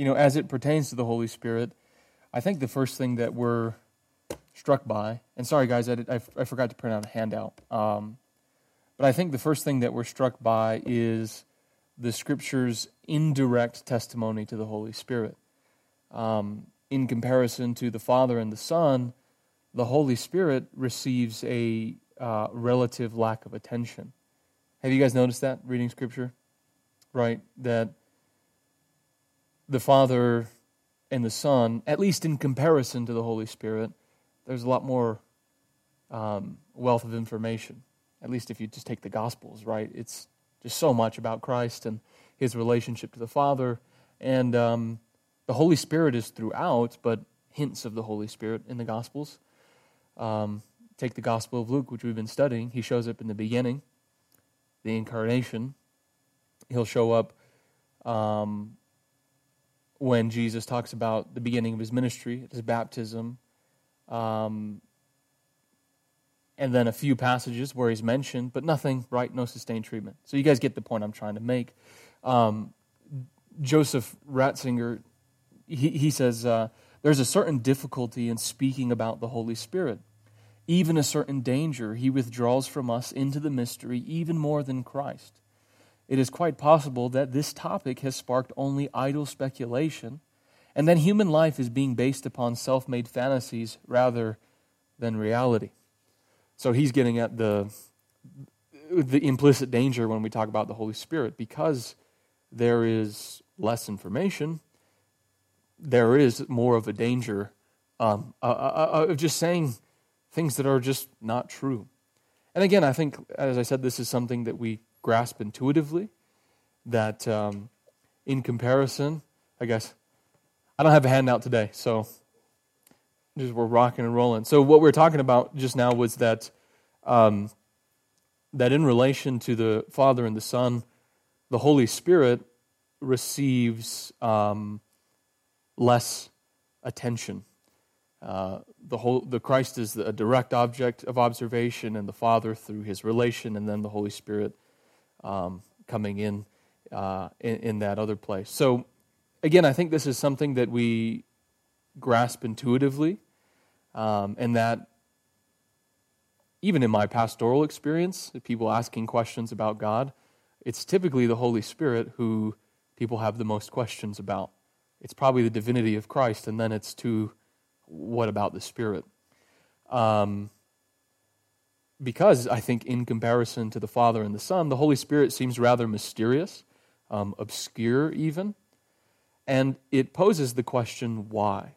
you know, as it pertains to the Holy Spirit, I think the first thing that we're struck by, and sorry guys, I, did, forgot to print out a handout, um, but I think the first thing that we're struck by is the Scripture's indirect testimony to the Holy Spirit. Um, in comparison to the Father and the Son, the Holy Spirit receives a uh, relative lack of attention. Have you guys noticed that reading Scripture? Right? That the Father and the Son, at least in comparison to the Holy Spirit, there's a lot more um, wealth of information. At least if you just take the Gospels, right? It's just so much about Christ and his relationship to the Father. And um, the Holy Spirit is throughout, but hints of the Holy Spirit in the Gospels. Um, take the Gospel of Luke, which we've been studying. He shows up in the beginning, the incarnation. He'll show up um, when Jesus talks about the beginning of his ministry, his baptism, um, and then a few passages where he's mentioned, but nothing, right? No sustained treatment. So you guys get the point I'm trying to make. Um, Joseph Ratzinger, he, he says, uh, there's a certain difficulty in speaking about the Holy Spirit, even a certain danger. He withdraws from us into the mystery even more than Christ. It is quite possible that this topic has sparked only idle speculation, and that human life is being based upon self made fantasies rather than reality. So he's getting at the, the implicit danger when we talk about the Holy Spirit. Because there is less information, there is more of a danger um, uh, uh, uh, of just saying things that are just not true. And again, I think, as I said, this is something that we grasp intuitively, that um, in comparison, I guess, I don't have a handout today, so just we're rocking and rolling. So what we are talking about just now was that um, that in relation to the Father and the Son, the Holy Spirit receives um, less attention. Uh, the whole the Christ is a direct object of observation, and the Father through His relation, and then the Holy Spirit um, coming in, uh, in in that other place. So, again, I think this is something that we grasp intuitively um, and that even in my pastoral experience, people asking questions about God, it's typically the Holy Spirit who people have the most questions about. It's probably the divinity of Christ, and then it's to what about the Spirit? Um, because I think, in comparison to the Father and the Son, the Holy Spirit seems rather mysterious, um, obscure even, and it poses the question why?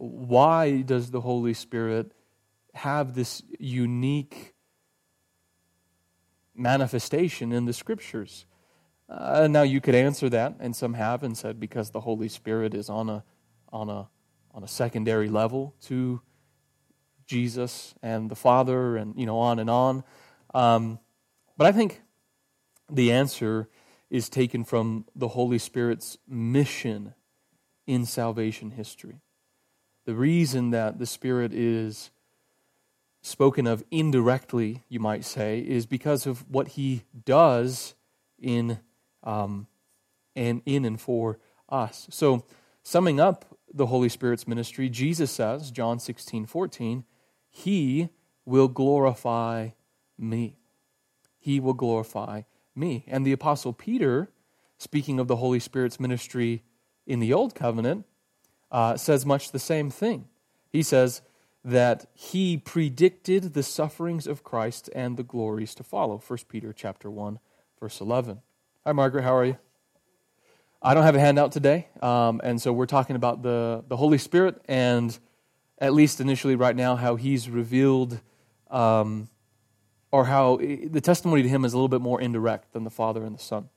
why does the Holy Spirit have this unique manifestation in the scriptures? Uh, now you could answer that, and some have and said because the Holy Spirit is on a on a on a secondary level to Jesus and the Father, and you know on and on. Um, but I think the answer is taken from the Holy Spirit's mission in salvation history. The reason that the Spirit is spoken of indirectly, you might say, is because of what he does in um, and in and for us. So, summing up the Holy Spirit's ministry, Jesus says, John 16, 14, He will glorify me. He will glorify me. And the Apostle Peter, speaking of the Holy Spirit's ministry in the Old Covenant, uh, says much the same thing. He says that he predicted the sufferings of Christ and the glories to follow. 1 Peter chapter 1, verse 11. Hi, Margaret. How are you? I don't have a handout today, um, and so we're talking about the, the Holy Spirit and, at least initially right now, how he's revealed, um, or how the testimony to him is a little bit more indirect than the Father and the Son.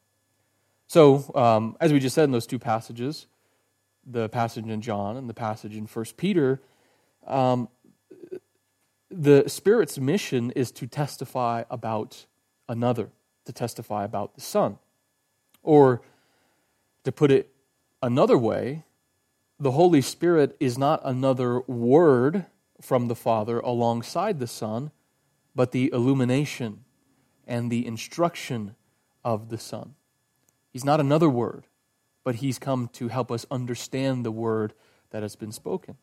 So, um, as we just said in those two passages, the passage in John and the passage in First Peter, um, the Spirit's mission is to testify about another, to testify about the Son. Or to put it another way, the Holy Spirit is not another word from the Father alongside the Son, but the illumination and the instruction of the Son. He's not another word but he's come to help us understand the word that has been spoken.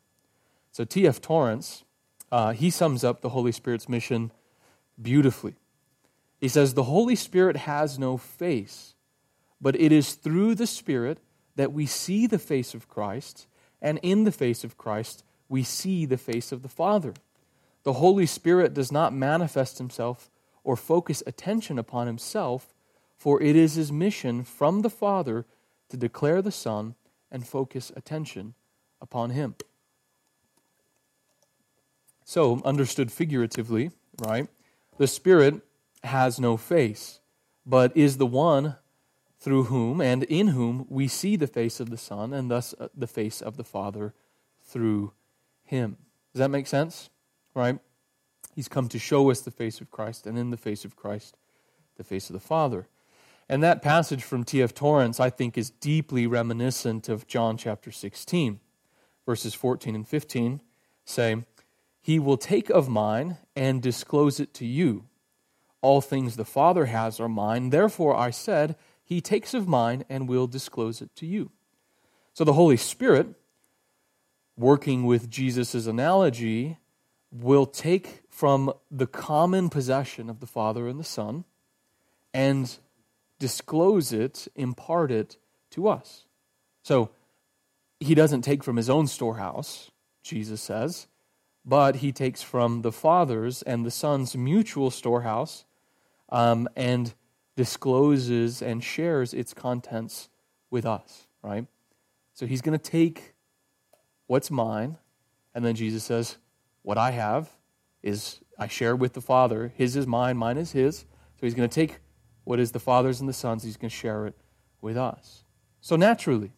So, T.F. Torrance, uh, he sums up the Holy Spirit's mission beautifully. He says, The Holy Spirit has no face, but it is through the Spirit that we see the face of Christ, and in the face of Christ, we see the face of the Father. The Holy Spirit does not manifest himself or focus attention upon himself, for it is his mission from the Father to declare the Son and focus attention upon him. So, understood figuratively, right? The Spirit has no face, but is the one through whom and in whom we see the face of the Son and thus uh, the face of the Father through him. Does that make sense? Right? He's come to show us the face of Christ, and in the face of Christ, the face of the Father. And that passage from T.F. Torrance, I think, is deeply reminiscent of John chapter 16. Verses 14 and 15 say, He will take of mine and disclose it to you. All things the Father has are mine. Therefore, I said, He takes of mine and will disclose it to you. So the Holy Spirit, working with Jesus' analogy, will take from the common possession of the Father and the Son and disclose it, impart it to us. So he doesn't take from his own storehouse, Jesus says, but he takes from the Father's and the Son's mutual storehouse um, and discloses and shares its contents with us, right? So he's going to take what's mine, and then Jesus says, What I have is I share with the Father. His is mine, mine is his. So he's going to take what is the Father's and the Son's, he's going to share it with us. So naturally,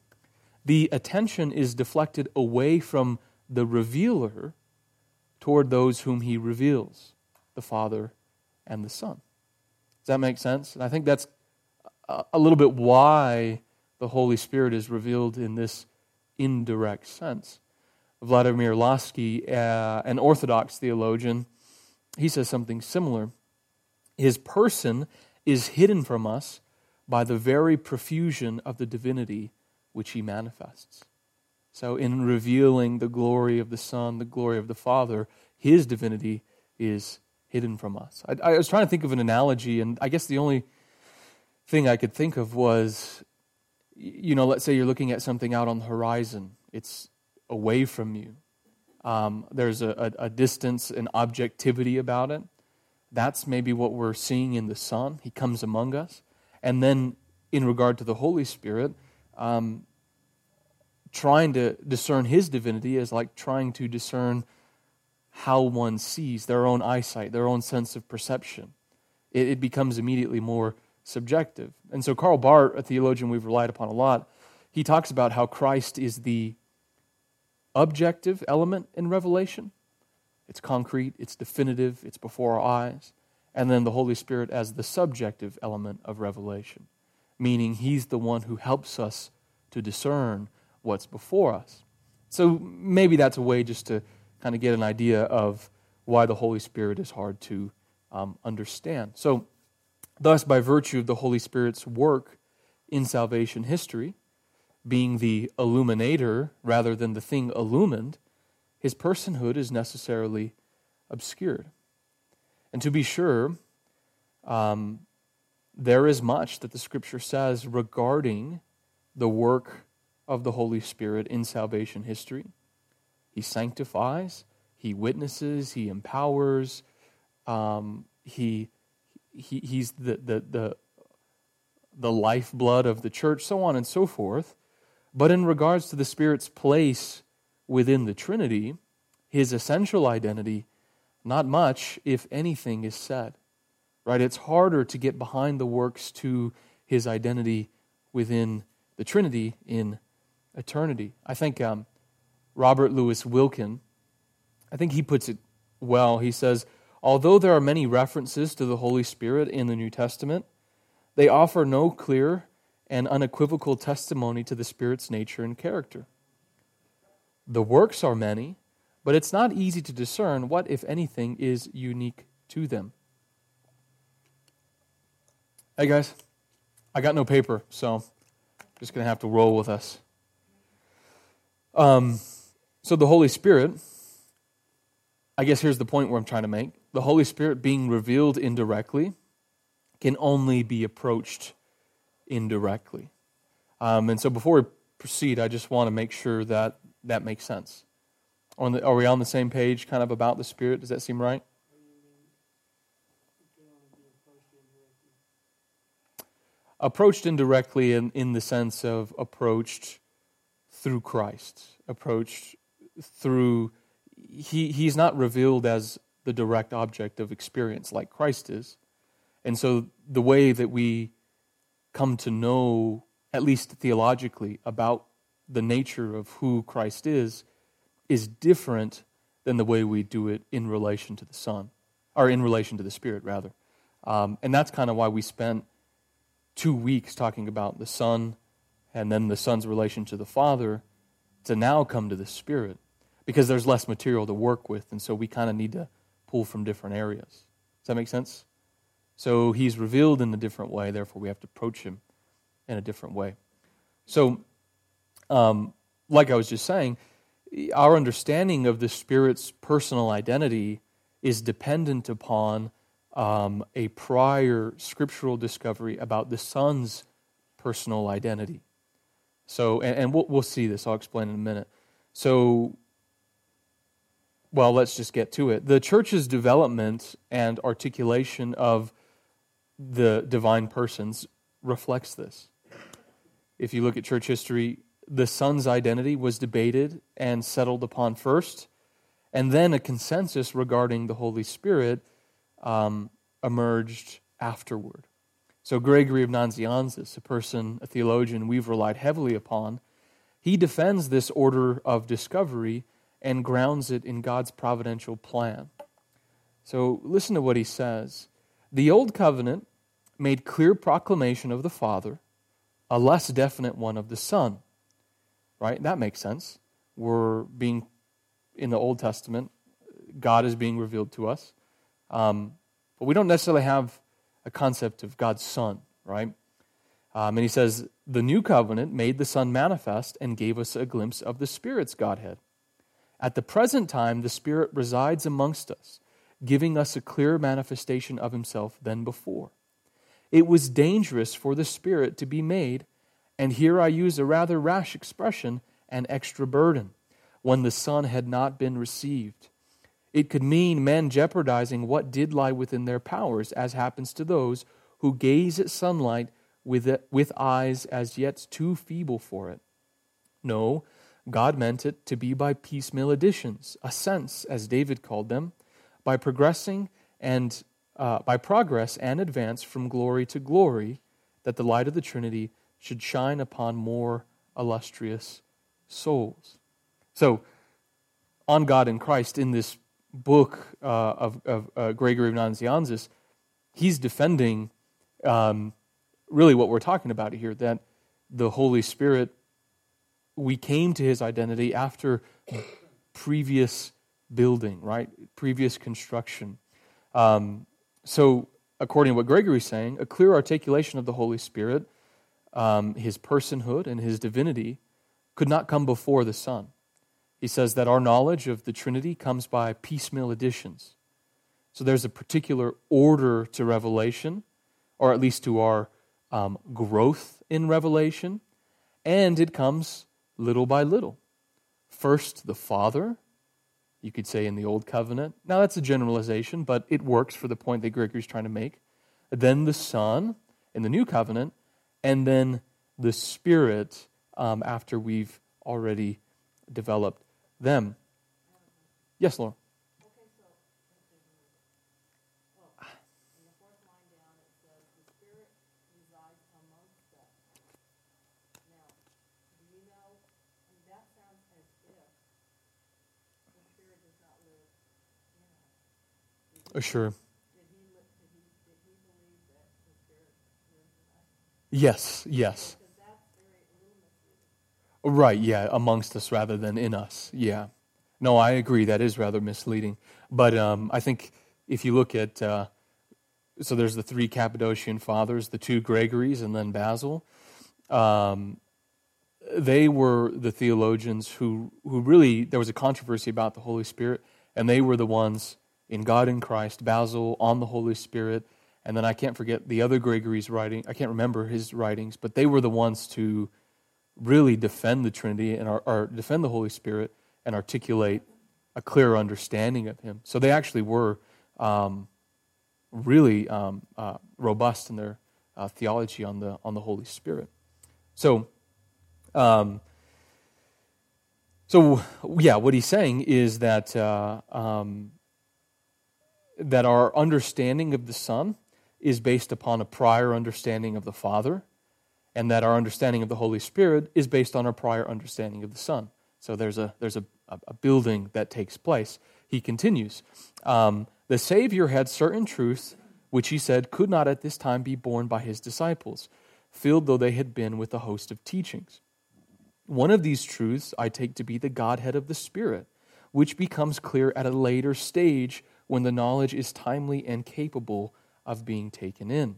the attention is deflected away from the revealer toward those whom he reveals the Father and the Son. Does that make sense? And I think that's a little bit why the Holy Spirit is revealed in this indirect sense. Vladimir Lossky, uh, an Orthodox theologian, he says something similar. His person is hidden from us by the very profusion of the divinity which he manifests. So, in revealing the glory of the Son, the glory of the Father, his divinity is hidden from us. I, I, was trying to think of an analogy, and I guess the only thing I could think of was you know, let's say you're looking at something out on the horizon, it's away from you. Um, there's a, a, a distance and objectivity about it. That's maybe what we're seeing in the Son. He comes among us. And then, in regard to the Holy Spirit, um, trying to discern His divinity is like trying to discern how one sees, their own eyesight, their own sense of perception. It, it becomes immediately more subjective. And so, Karl Barth, a theologian we've relied upon a lot, he talks about how Christ is the objective element in Revelation. It's concrete, it's definitive, it's before our eyes. And then the Holy Spirit as the subjective element of Revelation, meaning He's the one who helps us to discern what's before us. So maybe that's a way just to kind of get an idea of why the Holy Spirit is hard to um, understand. So, thus, by virtue of the Holy Spirit's work in salvation history, being the illuminator rather than the thing illumined, his personhood is necessarily obscured. And to be sure, um, there is much that the Scripture says regarding the work of the Holy Spirit in salvation history. He sanctifies, He witnesses, He empowers, um, he, he, He's the, the, the, the lifeblood of the church, so on and so forth. But in regards to the Spirit's place within the Trinity, his essential identity, not much, if anything, is said. Right? It's harder to get behind the works to his identity within the Trinity in eternity. I think um, Robert Louis Wilken, I think he puts it well. He says, Although there are many references to the Holy Spirit in the New Testament, they offer no clear and unequivocal testimony to the Spirit's nature and character. The works are many, but it's not easy to discern what, if anything, is unique to them. Hey guys, I got no paper, so Just going to have to roll with us. Um, so the Holy Spirit, I guess here's the point where I'm trying to make. The Holy Spirit being revealed indirectly can only be approached indirectly. Um, and so before we proceed, I just want to make sure that that makes sense. The, are we on the same page kind of about the Spirit? Does that seem right? Approached indirectly in, in the sense of approached through Christ, approached through, he, he's not revealed as the direct object of experience like Christ is. And so the way that we come to know, at least theologically, about the nature of who Christ is, is different than the way we do it in relation to the Son, or in relation to the Spirit, rather. Um, and that's kind of why we spent two weeks talking about the Son and then the Son's relation to the Father to now come to the Spirit because there's less material to work with, and so we kind of need to pull from different areas. Does that make sense? So he's revealed in a different way, therefore we have to approach him in a different way. So, um, like I was just saying, our understanding of the Spirit's personal identity is dependent upon um, a prior scriptural discovery about the Son's personal identity. So, and, and we'll, we'll see this. I'll explain in a minute. So, well, let's just get to it. The church's development and articulation of the divine persons reflects this. If you look at church history, the Son's identity was debated and settled upon first, and then a consensus regarding the Holy Spirit um, emerged afterward. So, Gregory of Nazianzus, a person, a theologian we've relied heavily upon, he defends this order of discovery and grounds it in God's providential plan. So, listen to what he says. The Old Covenant made clear proclamation of the Father, a less definite one of the Son. Right? That makes sense. We're being, in the Old Testament, God is being revealed to us. Um, but we don't necessarily have a concept of God's Son, right? Um, and he says, The new covenant made the Son manifest and gave us a glimpse of the Spirit's Godhead. At the present time, the Spirit resides amongst us, giving us a clearer manifestation of himself than before. It was dangerous for the Spirit to be made, and here I use a rather rash expression, an extra burden, when the Son had not been received. It could mean men jeopardizing what did lie within their powers, as happens to those who gaze at sunlight with, it, with eyes as yet too feeble for it. No, God meant it to be by piecemeal additions, ascents, as David called them, by progressing and uh, by progress and advance from glory to glory, that the light of the Trinity should shine upon more illustrious souls. So, on God and Christ in this book uh, of, of uh, Gregory of Nazianzus, he's defending um, really what we're talking about here that the Holy Spirit, we came to his identity after previous building, right? Previous construction. Um, so, according to what Gregory's saying, a clear articulation of the Holy Spirit, um, his personhood and his divinity, could not come before the Son. He says that our knowledge of the Trinity comes by piecemeal additions. So there's a particular order to revelation, or at least to our um, growth in revelation, and it comes little by little. First, the Father, you could say in the Old Covenant. Now, that's a generalization, but it works for the point that Gregory's trying to make. Then the Son in the New Covenant, and then the Spirit um, after we've already developed them. Yes, Laura. Sure. Yes, yes. Right, yeah, amongst us rather than in us. Yeah. No, I agree. That is rather misleading. But um, I think if you look at, uh, so there's the three Cappadocian fathers, the two Gregories, and then Basil. Um, they were the theologians who, who really, there was a controversy about the Holy Spirit, and they were the ones in God and Christ, Basil on the Holy Spirit, and then I can't forget the other Gregory's writing. I can't remember his writings, but they were the ones to really defend the Trinity and or, defend the Holy Spirit and articulate a clear understanding of Him. So they actually were um, really um, uh, robust in their uh, theology on the on the Holy Spirit. So, um, so yeah, what he's saying is that uh, um, that our understanding of the Son is based upon a prior understanding of the Father, and that our understanding of the Holy Spirit is based on our prior understanding of the Son. So there's a there's a, a building that takes place. He continues. Um, the Savior had certain truths which he said could not at this time be borne by his disciples, filled though they had been with a host of teachings. One of these truths I take to be the Godhead of the Spirit, which becomes clear at a later stage when the knowledge is timely and capable of being taken in.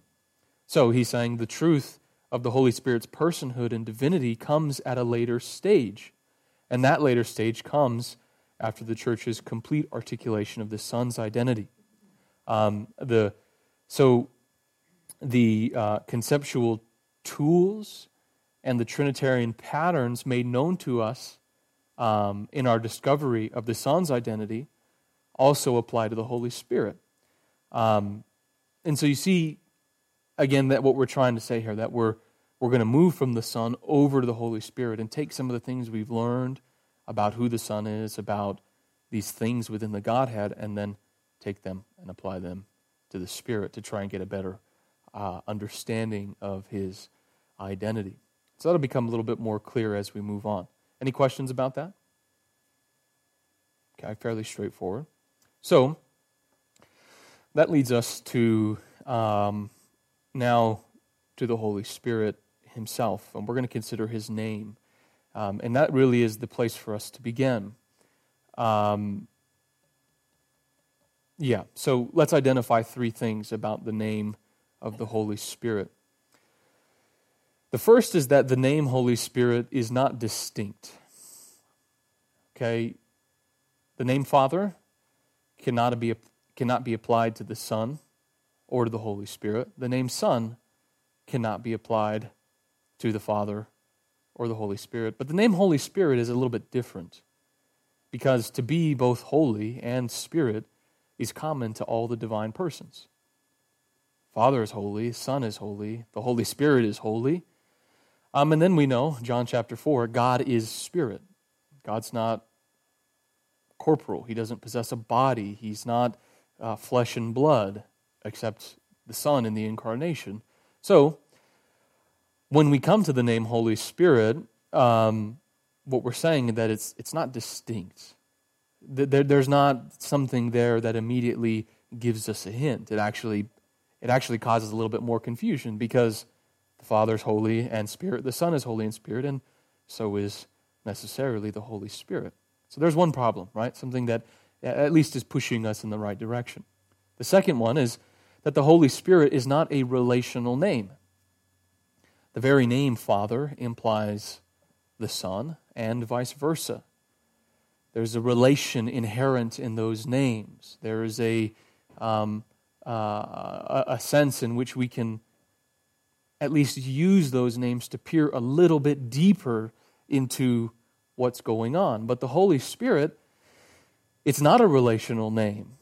So he's saying the truth of the Holy Spirit's personhood and divinity comes at a later stage. And that later stage comes after the church's complete articulation of the Son's identity. Um, the so the uh, conceptual tools and the Trinitarian patterns made known to us um, in our discovery of the Son's identity also apply to the Holy Spirit. Um, and so you see, again, that what we're trying to say here, that we're, we're going to move from the Son over to the Holy Spirit and take some of the things we've learned about who the Son is, about these things within the Godhead, and then take them and apply them to the Spirit to try and get a better uh, understanding of his identity. So that'll become a little bit more clear as we move on. Any questions about that? Okay, fairly straightforward. So that leads us to um, now to the Holy Spirit Himself, and we're going to consider His name. Um, and that really is the place for us to begin. Um, yeah, so let's identify three things about the name of the Holy Spirit. The first is that the name Holy Spirit is not distinct. Okay, the name Father cannot be, cannot be applied to the Son or to the Holy Spirit. The name Son cannot be applied to the Father or the Holy Spirit. But the name Holy Spirit is a little bit different because to be both holy and spirit is common to all the divine persons. Father is holy, Son is holy, the Holy Spirit is holy. Um, and then we know, John chapter 4, God is spirit. God's not corporal, He doesn't possess a body, He's not uh, flesh and blood, except the Son in the incarnation. So, when we come to the name Holy Spirit, um, what we're saying is that it's, it's not distinct. There, there's not something there that immediately gives us a hint. It actually, it actually causes a little bit more confusion because the Father is holy and Spirit, the Son is holy and Spirit, and so is necessarily the Holy Spirit. So there's one problem, right? Something that at least is pushing us in the right direction. The second one is that the Holy Spirit is not a relational name. The very name Father implies the Son, and vice versa. There's a relation inherent in those names. There is a, um, uh, a sense in which we can at least use those names to peer a little bit deeper into what's going on. But the Holy Spirit, it's not a relational name.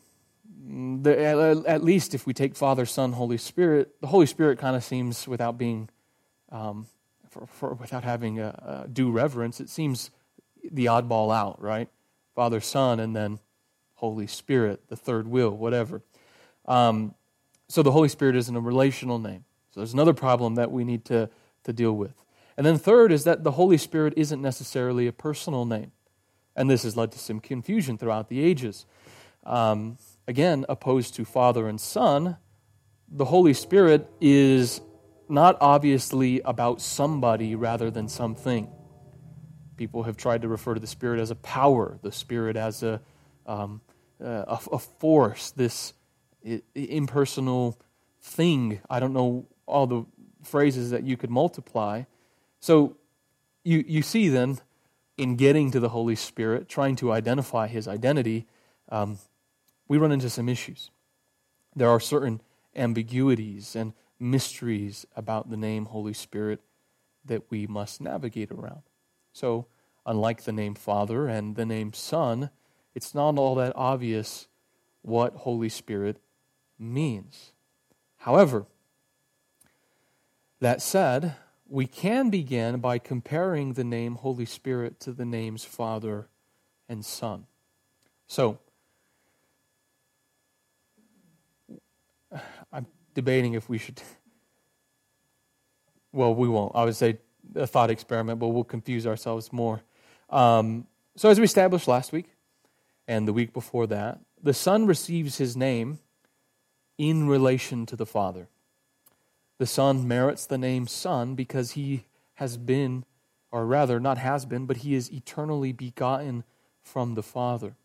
The, at least if we take Father, Son, Holy Spirit, the Holy Spirit kind of seems, without being, um, for, for, without having a, a due reverence, it seems the oddball out, right? Father, Son, and then Holy Spirit, the third will, whatever. Um, so the Holy Spirit isn't a relational name. So there's another problem that we need to, to deal with. And then third is that the Holy Spirit isn't necessarily a personal name. And this has led to some confusion throughout the ages. Um, again, opposed to Father and Son, the Holy Spirit is not obviously about somebody rather than something. People have tried to refer to the Spirit as a power, the Spirit as a, um, a, a force, this impersonal thing. I don't know all the phrases that you could multiply. So you, you see then, in getting to the Holy Spirit, trying to identify his identity, um, we run into some issues. There are certain ambiguities and mysteries about the name Holy Spirit that we must navigate around. So, unlike the name Father and the name Son, it's not all that obvious what Holy Spirit means. However, that said, we can begin by comparing the name Holy Spirit to the names Father and Son. So, I'm debating if we should. Well, we won't. I would say a thought experiment, but we'll confuse ourselves more. Um, so, as we established last week and the week before that, the Son receives his name in relation to the Father. The Son merits the name Son because he has been, or rather, not has been, but he is eternally begotten from the Father.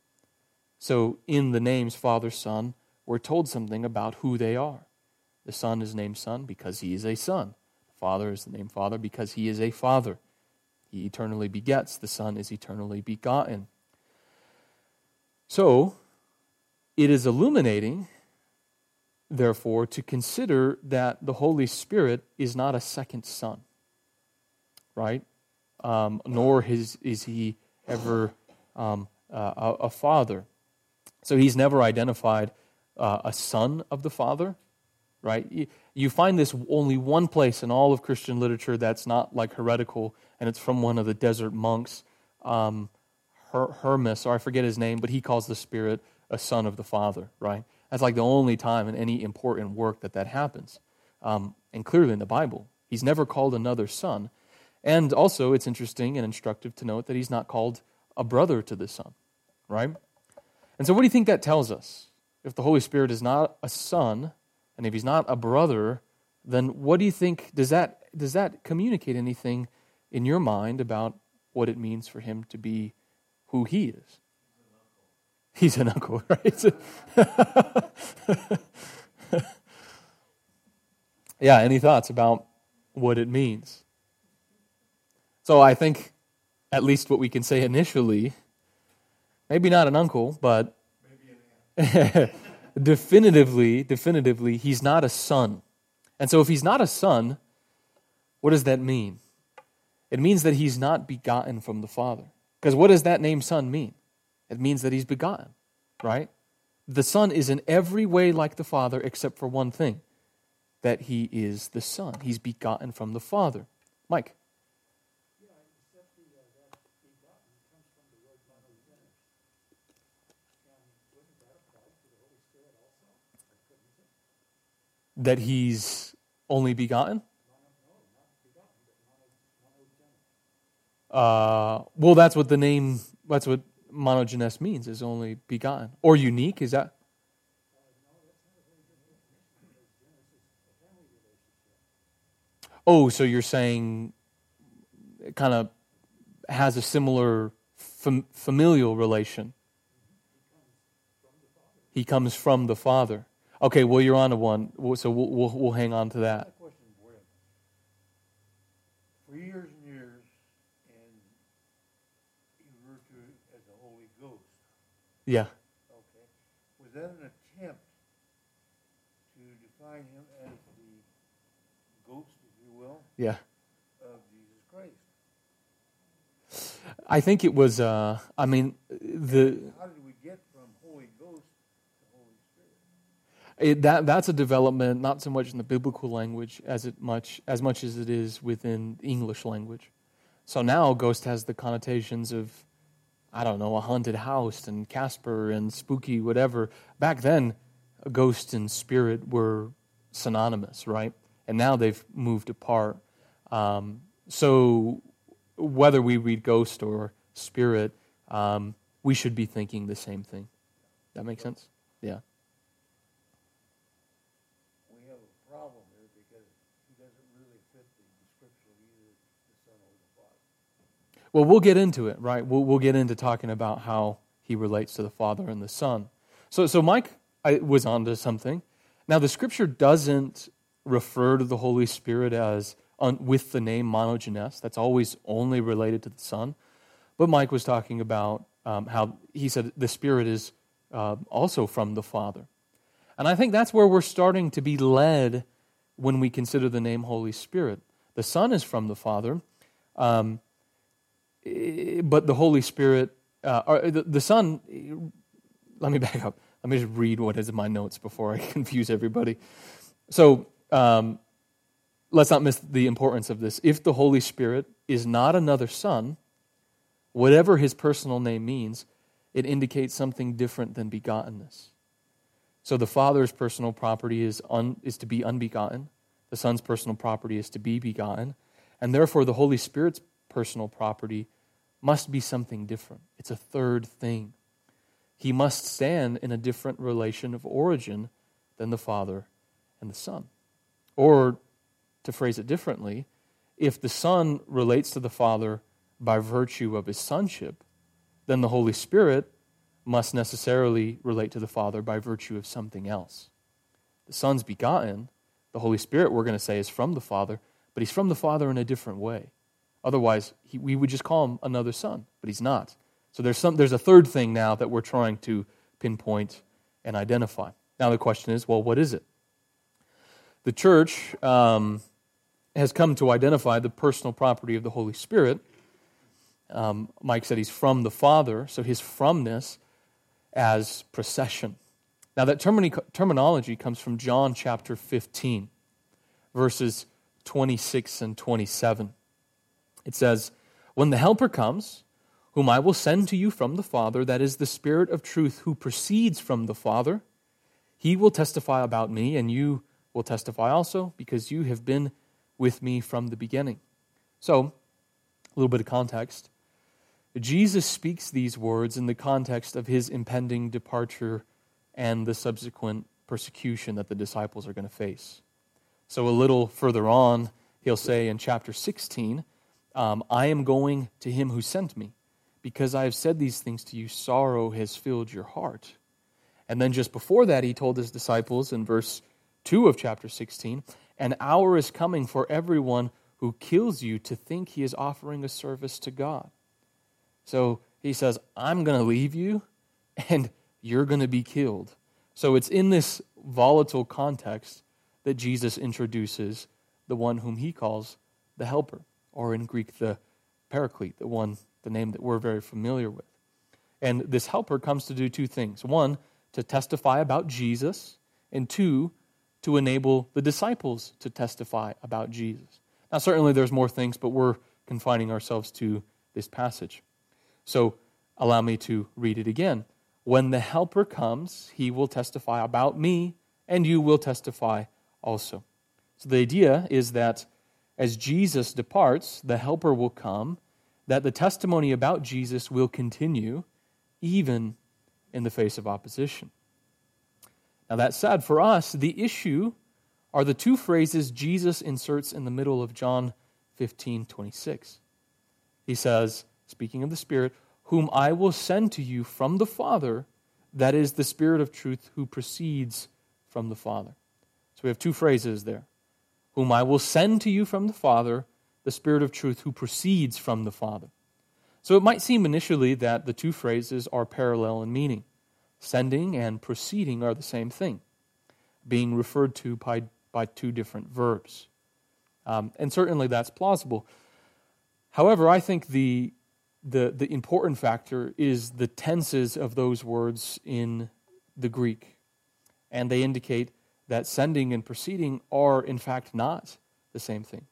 So, in the names Father, Son, we're told something about who they are. The Son is named Son because he is a Son. The Father is the name Father because he is a Father. He eternally begets. The Son is eternally begotten. So, it is illuminating, therefore, to consider that the Holy Spirit is not a second Son, right? Um, nor is, is he ever um, uh, a, a father. So he's never identified uh, a son of the Father, right? You find this only one place in all of Christian literature that's not like heretical, and it's from one of the desert monks, um, Her- Hermas, or I forget his name, but he calls the Spirit a son of the Father, right? That's like the only time in any important work that that happens. Um, and clearly in the Bible, he's never called another son. And also, it's interesting and instructive to note that he's not called a brother to the Son, right? And so, what do you think that tells us? if the Holy Spirit is not a son, and if he's not a brother, then what do you think does that does that communicate anything in your mind about what it means for him to be who he is? He's an uncle, right? yeah, any thoughts about what it means? So I think at least what we can say initially, maybe not an uncle, but definitively, definitively, he's not a son. And so if he's not a son, what does that mean? It means that he's not begotten from the Father. Because what does that name son mean? It means that he's begotten, right? The Son is in every way like the Father except for one thing that he is the Son. He's begotten from the Father. Mike. that he's only begotten? Uh, well, that's what the name, that's what monogenes means, is only begotten. Or unique, is that? Oh, so you're saying it kind of has a similar fam- familial relation. He comes from the Father. Okay, well, you're on to one, so we'll, we'll, we'll hang on to that. For years and years, and you refer to it as the Holy Ghost. Yeah. Okay. Was that an attempt to define him as the ghost, if you will, Yeah. of Jesus Christ? I think it was, uh, I mean, the, How did we get from Holy Ghost to Holy Spirit? it, that, that's a development not so much in the biblical language as, it much, as much as it is within English language. So now ghost has the connotations of, I don't know, a haunted house and Casper and spooky whatever. Back then, ghost and spirit were synonymous, right? And now they've moved apart. Um, so whether we read ghost or spirit, um, we should be thinking the same thing. That makes sense? Yeah. We have a problem here because he doesn't really fit the description of either the Son or the Father. Well, we'll get into it, right? We'll, we'll get into talking about how he relates to the Father and the Son. So, so Mike I, was onto something. Now, the Scripture doesn't refer to the Holy Spirit as with the name monogenes. That's always only related to the Son. But Mike was talking about um, how he said the Spirit is uh, also from the Father. And I think that's where we're starting to be led when we consider the name Holy Spirit. The Son is from the Father, um, but the Holy Spirit, uh, or the, the Son, let me back up. Let me just read what is in my notes before I confuse everybody. So um, let's not miss the importance of this. If the Holy Spirit is not another Son, whatever his personal name means, it indicates something different than begottenness. So the Father's personal property is, un, is to be unbegotten, the Son's personal property is to be begotten, and therefore the Holy Spirit's personal property must be something different. It's a third thing. He must stand in a different relation of origin than the Father and the Son. Or, to phrase it differently, if the Son relates to the Father by virtue of his sonship, then the Holy Spirit must necessarily relate to the Father by virtue of something else. The Son's begotten, the Holy Spirit, we're going to say, is from the Father, but he's from the Father in a different way. Otherwise, he, we would just call him another son, but he's not. So there's, some, there's a third thing now that we're trying to pinpoint and identify. Now the question is well, what is it? The church um, has come to identify the personal property of the Holy Spirit um, Mike said he's from the Father, so his fromness as procession. Now, that termini- terminology comes from John chapter 15, verses 26 and 27. It says, When the Helper comes, whom I will send to you from the Father, that is the Spirit of truth who proceeds from the Father, he will testify about me, and you will testify also, because you have been with me from the beginning. So, a little bit of context. Jesus speaks these words in the context of his impending departure and the subsequent persecution that the disciples are going to face. So, a little further on, he'll say in chapter 16, um, I am going to him who sent me. Because I have said these things to you, sorrow has filled your heart. And then just before that, he told his disciples in verse 2 of chapter 16, An hour is coming for everyone who kills you to think he is offering a service to God. So he says, I'm going to leave you and you're going to be killed. So it's in this volatile context that Jesus introduces the one whom he calls the helper, or in Greek, the paraclete, the one, the name that we're very familiar with. And this helper comes to do two things one, to testify about Jesus, and two, to enable the disciples to testify about Jesus. Now, certainly there's more things, but we're confining ourselves to this passage. So allow me to read it again. When the Helper comes, he will testify about me, and you will testify also. So the idea is that as Jesus departs, the Helper will come, that the testimony about Jesus will continue even in the face of opposition. Now, that said, for us, the issue are the two phrases Jesus inserts in the middle of John 15 26. He says, speaking of the Spirit, whom I will send to you from the Father, that is the Spirit of truth who proceeds from the Father. So we have two phrases there. Whom I will send to you from the Father, the Spirit of truth who proceeds from the Father. So it might seem initially that the two phrases are parallel in meaning. Sending and proceeding are the same thing, being referred to by, by two different verbs. Um, and certainly that's plausible. However, I think the, the, the important factor is the tenses of those words in the Greek. And they indicate that sending and proceeding are, in fact, not the same thing.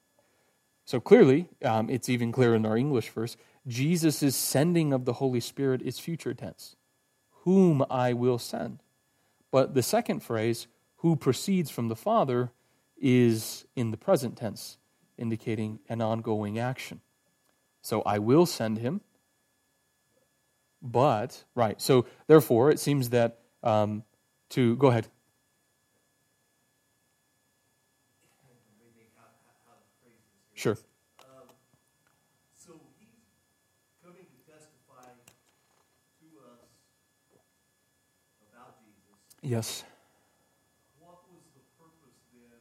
So clearly, um, it's even clear in our English verse Jesus' sending of the Holy Spirit is future tense, whom I will send. But the second phrase, who proceeds from the Father, is in the present tense, indicating an ongoing action. So I will send him. But, right, so therefore, it seems that um, to, go ahead. Sure. Um, so he's coming to testify to us about Jesus. Yes. What was the purpose then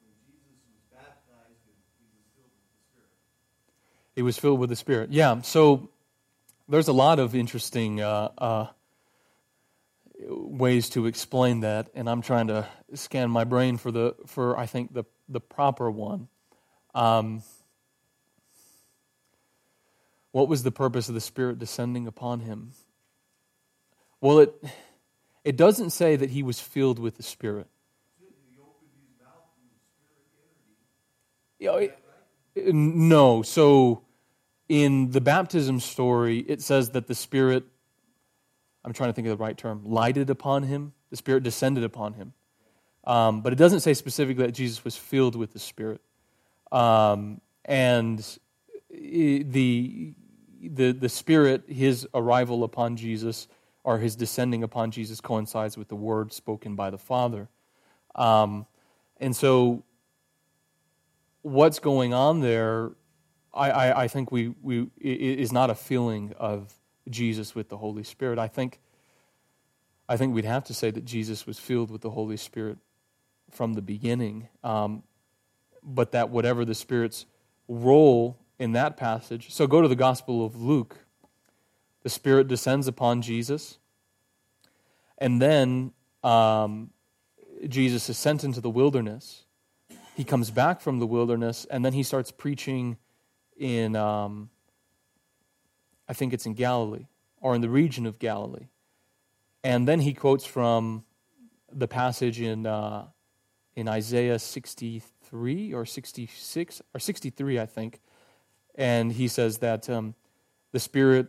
when Jesus was baptized and He was filled with the Spirit. Yeah, so there's a lot of interesting uh, uh, ways to explain that, and I'm trying to scan my brain for the for I think the the proper one. Um, what was the purpose of the Spirit descending upon him? Well, it it doesn't say that he was filled with the Spirit. It, no, so in the baptism story, it says that the Spirit, I'm trying to think of the right term, lighted upon him. The Spirit descended upon him. Um, but it doesn't say specifically that Jesus was filled with the Spirit. Um, and the, the, the Spirit, his arrival upon Jesus, or his descending upon Jesus, coincides with the word spoken by the Father. Um, and so, what's going on there I, I, I think we, we is not a feeling of Jesus with the Holy Spirit. I think, I think we'd have to say that Jesus was filled with the Holy Spirit from the beginning, um, but that whatever the Spirit's role in that passage. So go to the Gospel of Luke. The Spirit descends upon Jesus, and then um, Jesus is sent into the wilderness. He comes back from the wilderness, and then he starts preaching in, um, I think it's in Galilee, or in the region of Galilee. And then he quotes from the passage in, uh, in Isaiah 63 or 66, or 63, I think. And he says that um, the Spirit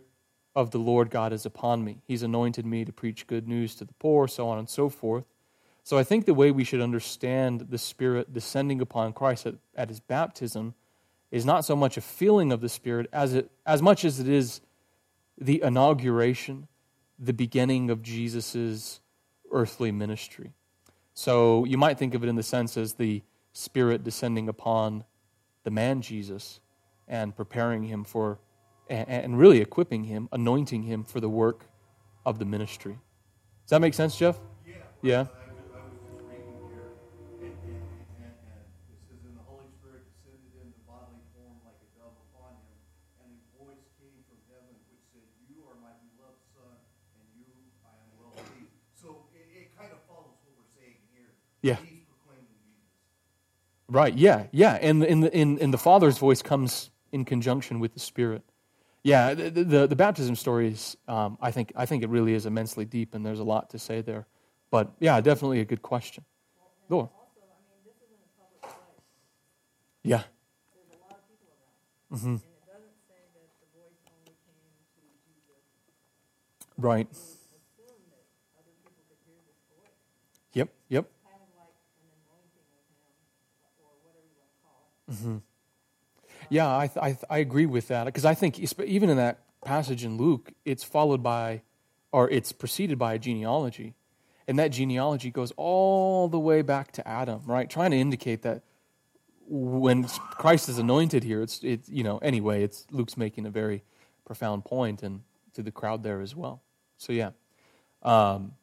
of the Lord God is upon me. He's anointed me to preach good news to the poor, so on and so forth. So I think the way we should understand the Spirit descending upon Christ at, at his baptism is not so much a feeling of the Spirit as, it, as much as it is the inauguration, the beginning of Jesus' earthly ministry. So you might think of it in the sense as the Spirit descending upon the man Jesus and preparing him for, and really equipping him, anointing him for the work of the ministry. Does that make sense, Jeff? Yeah. Yeah. Yeah. Right, yeah, yeah. And in the, in, in the Father's voice comes in conjunction with the Spirit. Yeah, the, the, the baptism story is, um, I, think, I think it really is immensely deep, and there's a lot to say there. But yeah, definitely a good question. Go. Yeah. Mm-hmm. Right. Yep, yep. Mm-hmm. Yeah, I, I, I agree with that because I think even in that passage in Luke, it's followed by, or it's preceded by a genealogy, and that genealogy goes all the way back to Adam, right? Trying to indicate that when Christ is anointed here, it's it's you know anyway, it's Luke's making a very profound point and to the crowd there as well. So yeah, um,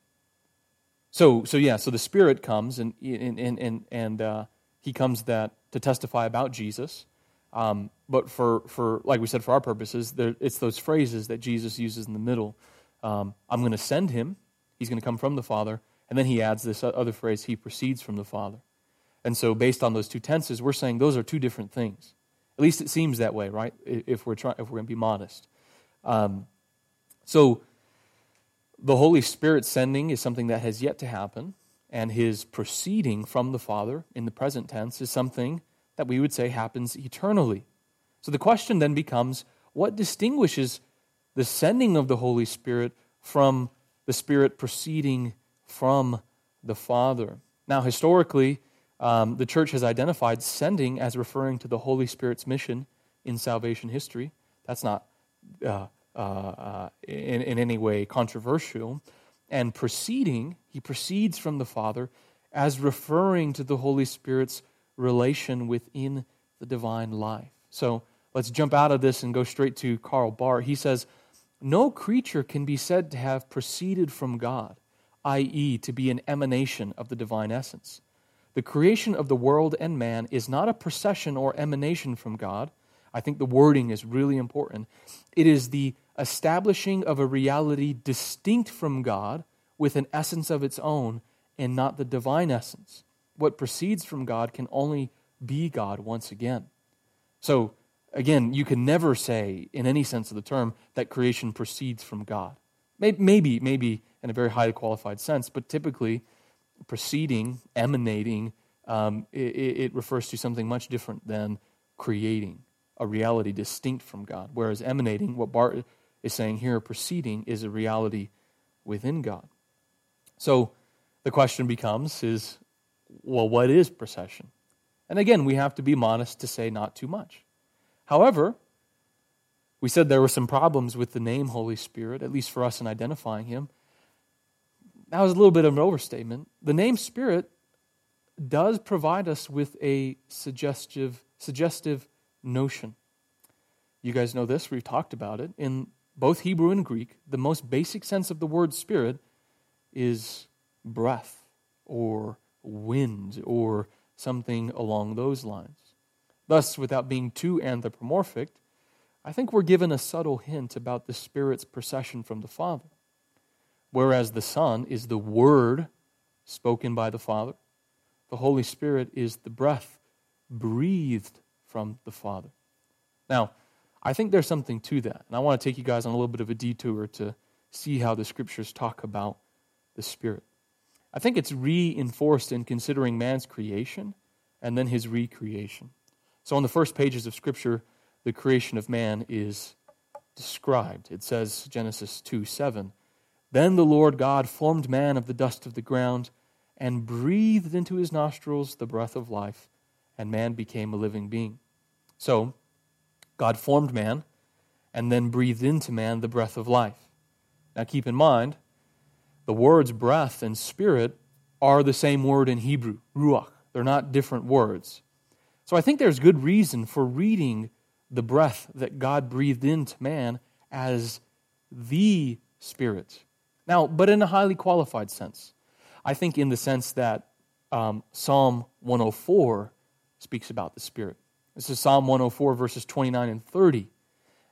so so yeah, so the Spirit comes and and and and, uh, he comes that to testify about Jesus. Um, but for, for, like we said, for our purposes, there, it's those phrases that Jesus uses in the middle. Um, I'm going to send him. He's going to come from the Father. And then he adds this other phrase, he proceeds from the Father. And so, based on those two tenses, we're saying those are two different things. At least it seems that way, right? If we're, trying, if we're going to be modest. Um, so, the Holy Spirit sending is something that has yet to happen and his proceeding from the Father in the present tense is something that we would say happens eternally. So the question then becomes what distinguishes the sending of the Holy Spirit from the Spirit proceeding from the Father? Now, historically, um, the church has identified sending as referring to the Holy Spirit's mission in salvation history. That's not uh, uh, uh, in, in any way controversial and proceeding, he proceeds from the Father as referring to the Holy Spirit's relation within the divine life. So let's jump out of this and go straight to Karl Barth. He says, No creature can be said to have proceeded from God, i.e., to be an emanation of the divine essence. The creation of the world and man is not a procession or emanation from God, I think the wording is really important. It is the establishing of a reality distinct from God with an essence of its own and not the divine essence. What proceeds from God can only be God once again. So, again, you can never say, in any sense of the term, that creation proceeds from God. Maybe, maybe in a very highly qualified sense, but typically, proceeding, emanating, um, it, it refers to something much different than creating a reality distinct from God. Whereas emanating, what Barth is saying here, proceeding, is a reality within God. So the question becomes is, well, what is procession? And again, we have to be modest to say not too much. However, we said there were some problems with the name Holy Spirit, at least for us in identifying him. That was a little bit of an overstatement. The name Spirit does provide us with a suggestive, suggestive notion. You guys know this, we've talked about it. In both Hebrew and Greek, the most basic sense of the word spirit is breath or wind or something along those lines. Thus, without being too anthropomorphic, I think we're given a subtle hint about the Spirit's procession from the Father. Whereas the Son is the Word spoken by the Father, the Holy Spirit is the breath breathed from the Father. Now, I think there's something to that. And I want to take you guys on a little bit of a detour to see how the scriptures talk about the Spirit. I think it's reinforced in considering man's creation and then his recreation. So, on the first pages of Scripture, the creation of man is described. It says, Genesis 2 7, Then the Lord God formed man of the dust of the ground and breathed into his nostrils the breath of life, and man became a living being. So, God formed man and then breathed into man the breath of life. Now, keep in mind, the words breath and spirit are the same word in Hebrew, ruach. They're not different words. So I think there's good reason for reading the breath that God breathed into man as the Spirit. Now, but in a highly qualified sense. I think in the sense that um, Psalm 104 speaks about the Spirit. This is Psalm 104, verses 29 and 30.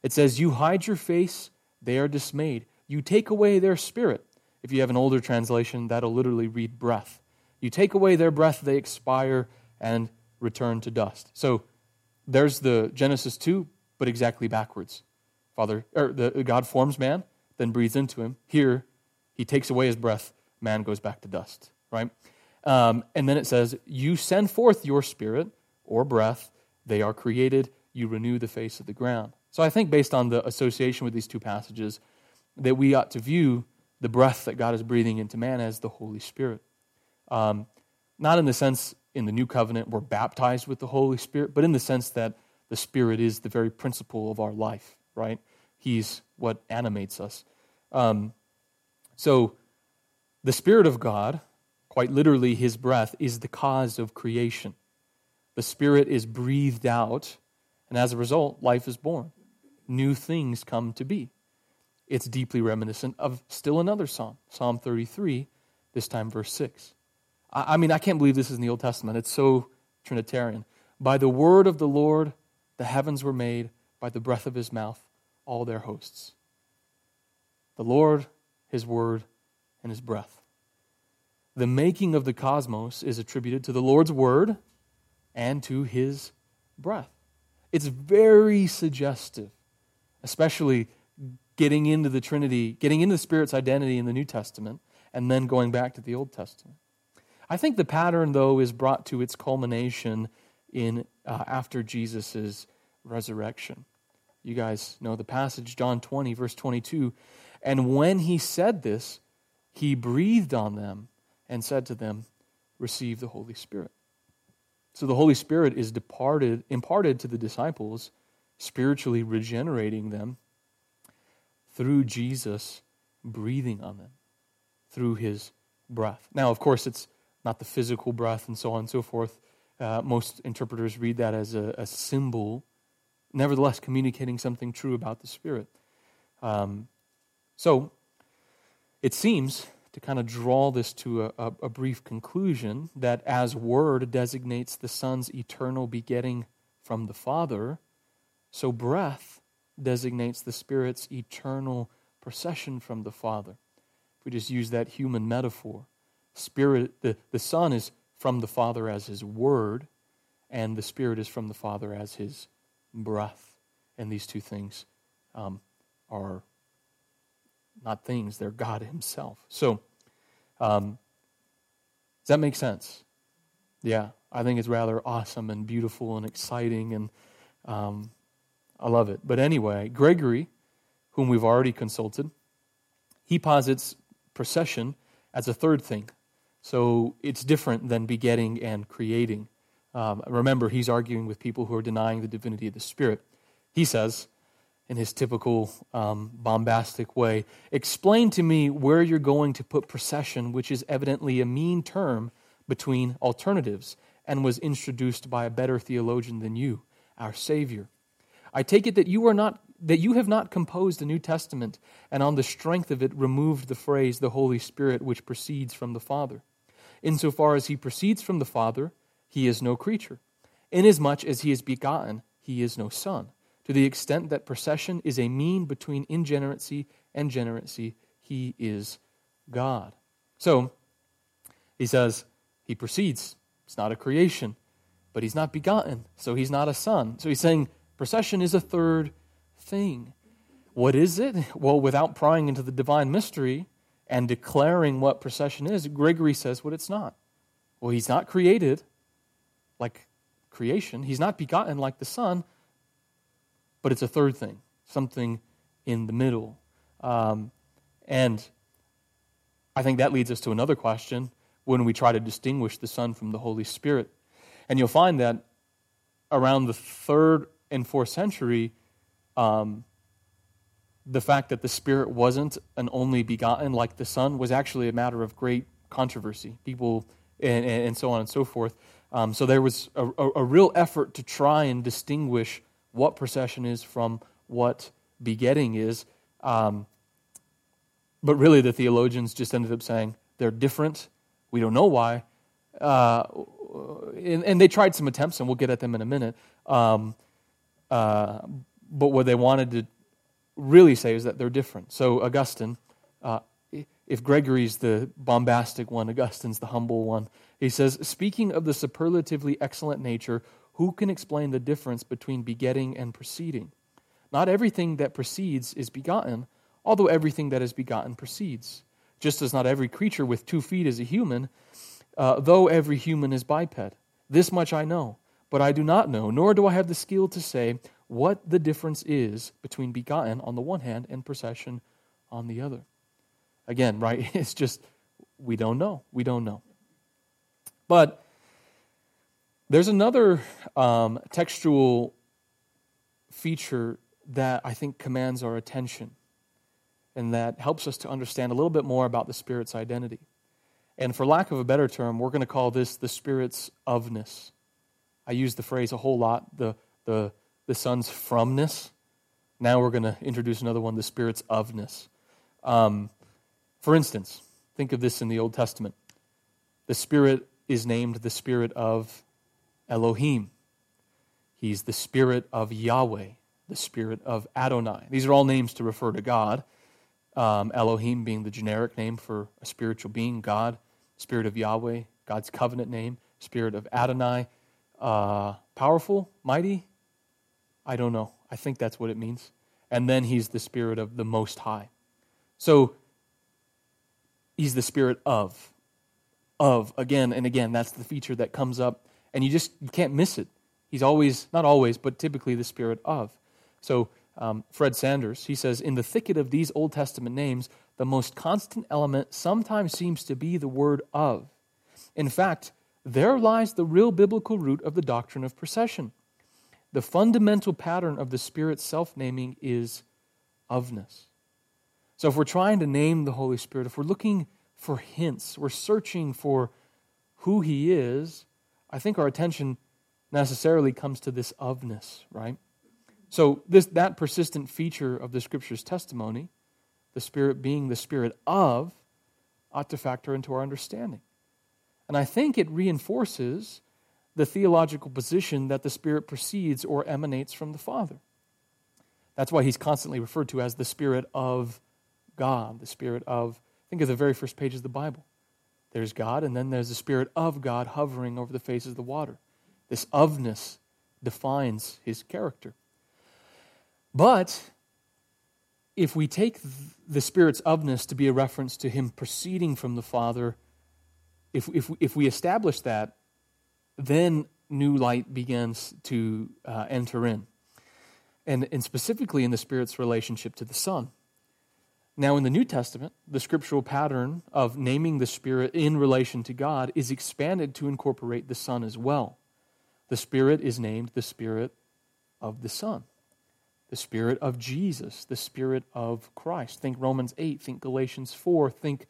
It says, You hide your face, they are dismayed. You take away their spirit. If you have an older translation, that'll literally read breath. You take away their breath, they expire, and return to dust. So there's the Genesis 2, but exactly backwards. Father, or the, God forms man, then breathes into him. Here, he takes away his breath, man goes back to dust, right? Um, and then it says, You send forth your spirit or breath, they are created, you renew the face of the ground. So I think, based on the association with these two passages, that we ought to view the breath that God is breathing into man as the Holy Spirit. Um, not in the sense in the new covenant we're baptized with the Holy Spirit, but in the sense that the Spirit is the very principle of our life, right? He's what animates us. Um, so, the Spirit of God, quite literally his breath, is the cause of creation. The Spirit is breathed out, and as a result, life is born. New things come to be. It's deeply reminiscent of still another psalm, Psalm 33, this time verse 6. I mean, I can't believe this is in the Old Testament. It's so Trinitarian. By the word of the Lord, the heavens were made, by the breath of his mouth, all their hosts. The Lord, his word, and his breath. The making of the cosmos is attributed to the Lord's word and to his breath. It's very suggestive, especially getting into the Trinity, getting into the Spirit's identity in the New Testament, and then going back to the Old Testament. I think the pattern, though, is brought to its culmination in uh, after Jesus' resurrection. You guys know the passage, John 20, verse 22. And when he said this, he breathed on them and said to them, Receive the Holy Spirit. So the Holy Spirit is departed, imparted to the disciples, spiritually regenerating them through Jesus breathing on them, through his breath. Now, of course, it's not the physical breath, and so on and so forth. Uh, most interpreters read that as a, a, symbol, nevertheless communicating something true about the Spirit. Um, so it seems to kind of draw this to a, a, a brief conclusion that as Word designates the Son's eternal begetting from the Father, So breath designates the Spirit's eternal procession from the Father. If we just use that human metaphor, Spirit, the, the Son is from the Father as his word, and the Spirit is from the Father as his breath. And these two things um, are not things, they're God Himself. So, um, does that make sense? Yeah, I think it's rather awesome and beautiful and exciting, and um, I love it. But anyway, Gregory, whom we've already consulted, he posits procession as a third thing. So it's different than begetting and creating. Um, remember, he's arguing with people who are denying the divinity of the Spirit. He says, in his typical um, bombastic way, explain to me where you're going to put procession, which is evidently a mean term between alternatives and was introduced by a better theologian than you, our Savior. I take it that you are not that you have not composed a New Testament and on the strength of it removed the phrase the Holy Spirit which proceeds from the Father. Insofar as he proceeds from the Father, he is no creature. Inasmuch as he is begotten, he is no son. To the extent that procession is a mean between ingeneracy and generacy, he is God. So, he says, he proceeds. It's not a creation, but he's not begotten, so he's not a son. So he's saying procession is a third thing. What is it? Well, without prying into the divine mystery and declaring what procession is, Gregory says what it's not. Well, he's not created like creation, he's not begotten like the Son, but it's a third thing, something in the middle. Um, and I think that leads us to another question when we try to distinguish the Son from the Holy Spirit. And you'll find that around the third and fourth century, um, the fact that the Spirit wasn't an only begotten like the Son was actually a matter of great controversy. People, and, and so on and so forth. Um, so there was a, a, a real effort to try and distinguish what procession is from what begetting is. Um, but really, the theologians just ended up saying they're different. We don't know why. Uh, and, and, they tried some attempts, and we'll get at them in a minute. Um, uh, but what they wanted to really say is that they're different. So, Augustine, uh, if Gregory's the bombastic one, Augustine's the humble one, he says, speaking of the superlatively excellent nature who can explain the difference between begetting and proceeding? Not everything that proceeds is begotten, although everything that is begotten proceeds. Just as not every creature with two feet is a human, uh, though every human is biped. This much I know, but I do not know, nor do I have the skill to say what the difference is between begotten on the one hand and procession on the other. Again, right? It's just, we don't know. We don't know. But there's another um, textual feature that I think commands our attention and that helps us to understand a little bit more about the Spirit's identity. And for lack of a better term, we're going to call this the Spirit's ofness. I use the phrase a whole lot, the, the, the Son's fromness. Now we're going to introduce another one, the Spirit's ofness. Um, for instance, think of this in the Old Testament. The Spirit is named the Spirit of Elohim. He's the spirit of Yahweh, the spirit of Adonai. These are all names to refer to God. Um, Elohim being the generic name for a spiritual being, God, spirit of Yahweh, God's covenant name, spirit of Adonai. Uh, powerful, mighty? I don't know. I think that's what it means. And then he's the spirit of the Most High. So he's the spirit of. Of, again and again. That's the feature that comes up and you just you can't miss it. He's always, not always, but typically the spirit of. So um, Fred Sanders, he says, in the thicket of these Old Testament names, the most constant element sometimes seems to be the word of. In fact, there lies the real biblical root of the doctrine of procession. The fundamental pattern of the Spirit's self naming is ofness. So if we're trying to name the Holy Spirit, if we're looking for hints, we're searching for who He is, I think our attention necessarily comes to this ofness, right? So this that persistent feature of the scripture's testimony, the spirit being the spirit of, ought to factor into our understanding. And I think it reinforces the theological position that the spirit proceeds or emanates from the Father. That's why he's constantly referred to as the Spirit of God, the Spirit of, think of the very first pages of the Bible. There's God, and then there's the Spirit of God hovering over the face of the water. This ofness defines his character. But if we take the Spirit's ofness to be a reference to him proceeding from the Father, if, if, if we establish that, then new light begins to uh, enter in. And, and specifically in the Spirit's relationship to the Son. Now, in the New Testament, the scriptural pattern of naming the Spirit in relation to God is expanded to incorporate the Son as well. The Spirit is named the Spirit of the Son, the Spirit of Jesus, the Spirit of Christ. Think Romans 8, think Galatians 4, think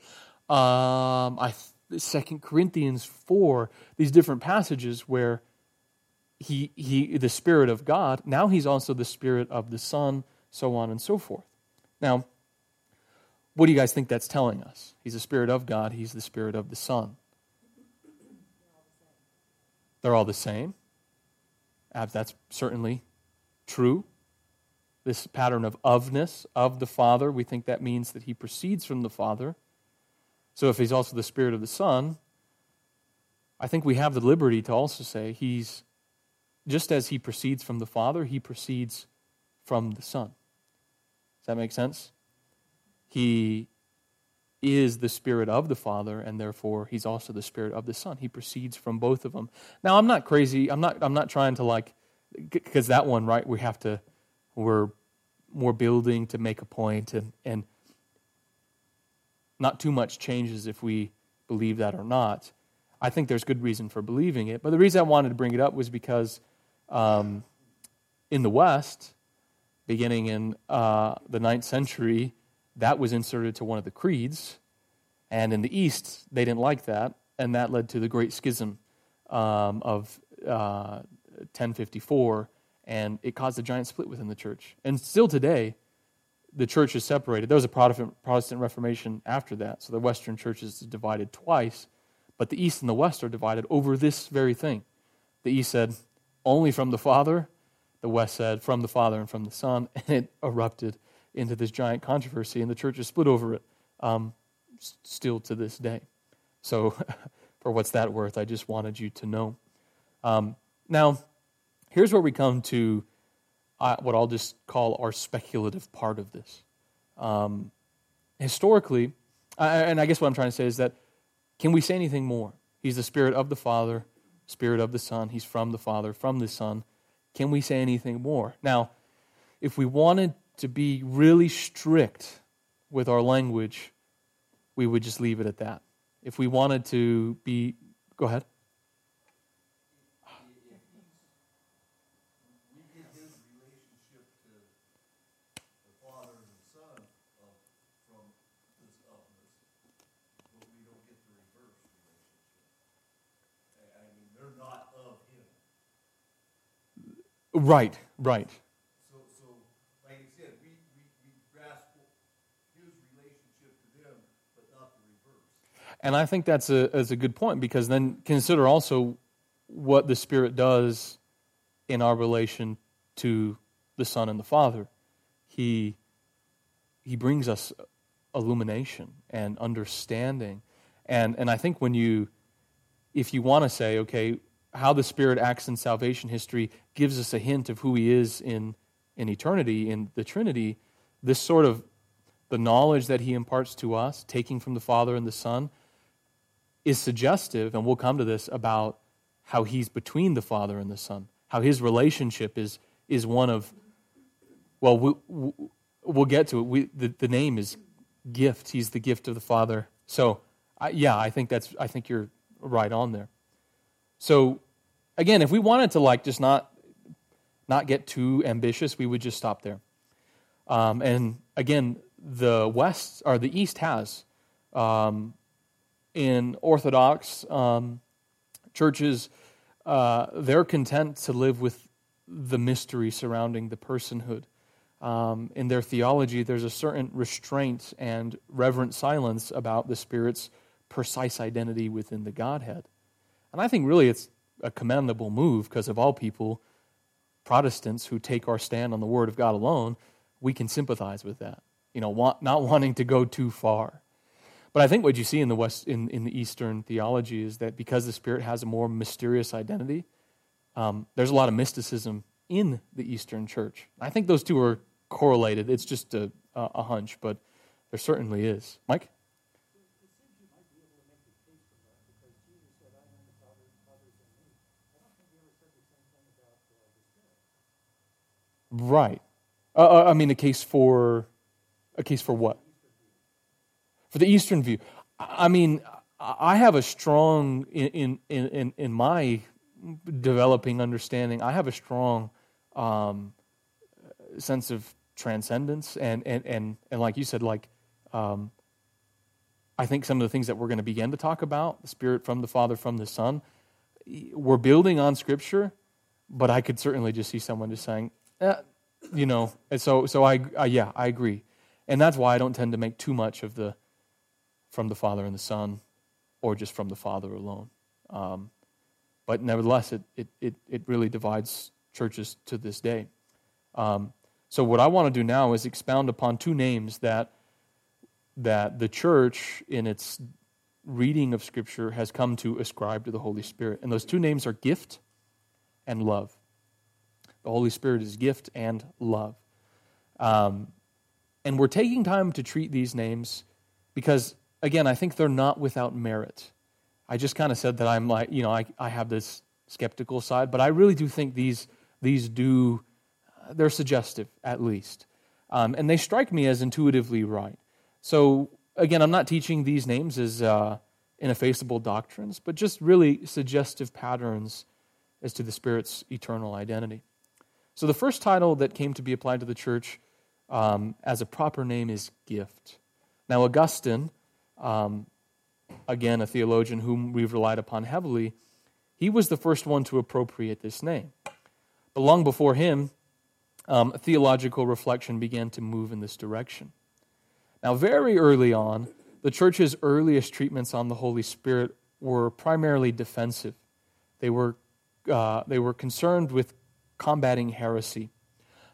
um, I, 2 Corinthians 4, these different passages where he, he, the Spirit of God, now he's also the Spirit of the Son, so on and so forth. Now, what do you guys think that's telling us? He's the Spirit of God, He's the Spirit of the Son. They're all the same. That's certainly true. This pattern of ofness of the Father, we think that means that He proceeds from the Father. So if He's also the Spirit of the Son, I think we have the liberty to also say He's, just as He proceeds from the Father, He proceeds from the Son. Does that make sense? He is the Spirit of the Father, and therefore He's also the Spirit of the Son. He proceeds from both of them. Now, I'm not crazy. I'm not. I'm not trying to like, because that one, right? We have to. We're more building to make a point, and and not too much changes if we believe that or not. I think there's good reason for believing it. But the reason I wanted to bring it up was because um, in the West, beginning in uh, the ninth century, that was inserted to one of the creeds. And in the East, they didn't like that, and that led to the Great Schism um, of uh, 1054, and it caused a giant split within the church. And still today, the church is separated. There was a Protestant, Protestant Reformation after that, so the Western church is divided twice, but the East and the West are divided over this very thing. The East said, only from the Father, the West said, from the Father and from the Son, and it erupted into this giant controversy, and the church is split over it um, still to this day. So, for what's that worth, I just wanted you to know. Um, now, here's where we come to uh, what I'll just call our speculative part of this. Um, historically, and I guess what I'm trying to say is that can we say anything more? He's the Spirit of the Father, Spirit of the Son. He's from the Father, from the Son. Can we say anything more? Now, if we wanted to be really strict with our language, we would just leave it at that. If we wanted to be, go ahead. Right, right. So, so like I said, we, we, we grasp his relationship to them, but not the reverse. And I think that's a, that's a good point because then consider also what the Spirit does in our relation to the Son and the Father. He, he brings us illumination and understanding. And, and I think when you, if you want to say, okay, how the Spirit acts in salvation history gives us a hint of who He is in, in eternity, in the Trinity, this sort of the knowledge that He imparts to us, taking from the Father and the Son, is suggestive, and we'll come to this, about how he's between the Father and the Son, how his relationship is, is one of, well, we, we'll get to it. We, the, the name is gift. He's the gift of the Father. So, I, yeah, I think that's, I think you're right on there. So, again, if we wanted to like just not, not get too ambitious, we would just stop there. Um, and again, the West or the East has um, in Orthodox um, churches, uh, they're content to live with the mystery surrounding the personhood. Um, in their theology, there's a certain restraint and reverent silence about the Spirit's precise identity within the Godhead. And I think really it's a commendable move because, of all people, Protestants who take our stand on the Word of God alone, we can sympathize with that. You know, want, not wanting to go too far. But I think what you see in the West, in, in the Eastern theology, is that because the Spirit has a more mysterious identity, um, there's a lot of mysticism in the Eastern Church. I think those two are correlated. It's just a, a, a hunch, but there certainly is. Mike. Right. Uh, uh, I mean, a case for a case for what? For the Eastern view. I mean, I have a strong in in in in my developing understanding. I have a strong um, sense of transcendence, and and and and like you said, like um, I think some of the things that we're going to begin to talk about, the Spirit from the Father, from the Son, we're building on Scripture, but I could certainly just see someone just saying, you know, and so so I, I yeah I agree, and that's why I don't tend to make too much of the from the Father and the Son, or just from the Father alone. Um, but nevertheless, it, it, it, it really divides churches to this day. Um, so what I want to do now is expound upon two names that that the church in its reading of Scripture has come to ascribe to the Holy Spirit, and those two names are gift and love. The Holy Spirit is gift and love. Um, and we're taking time to treat these names because, again, I think they're not without merit. I just kind of said that I'm like, you know, I, I have this skeptical side, but I really do think these, these do, they're suggestive at least. Um, and they strike me as intuitively right. So, again, I'm not teaching these names as uh, ineffaceable doctrines, but just really suggestive patterns as to the Spirit's eternal identity. So the first title that came to be applied to the church um, as a proper name is gift. Now, Augustine, um, again, a theologian whom we've relied upon heavily, he was the first one to appropriate this name. But long before him, um, theological reflection began to move in this direction. Now, very early on, the church's earliest treatments on the Holy Spirit were primarily defensive. They were, uh, they were concerned with combating heresy.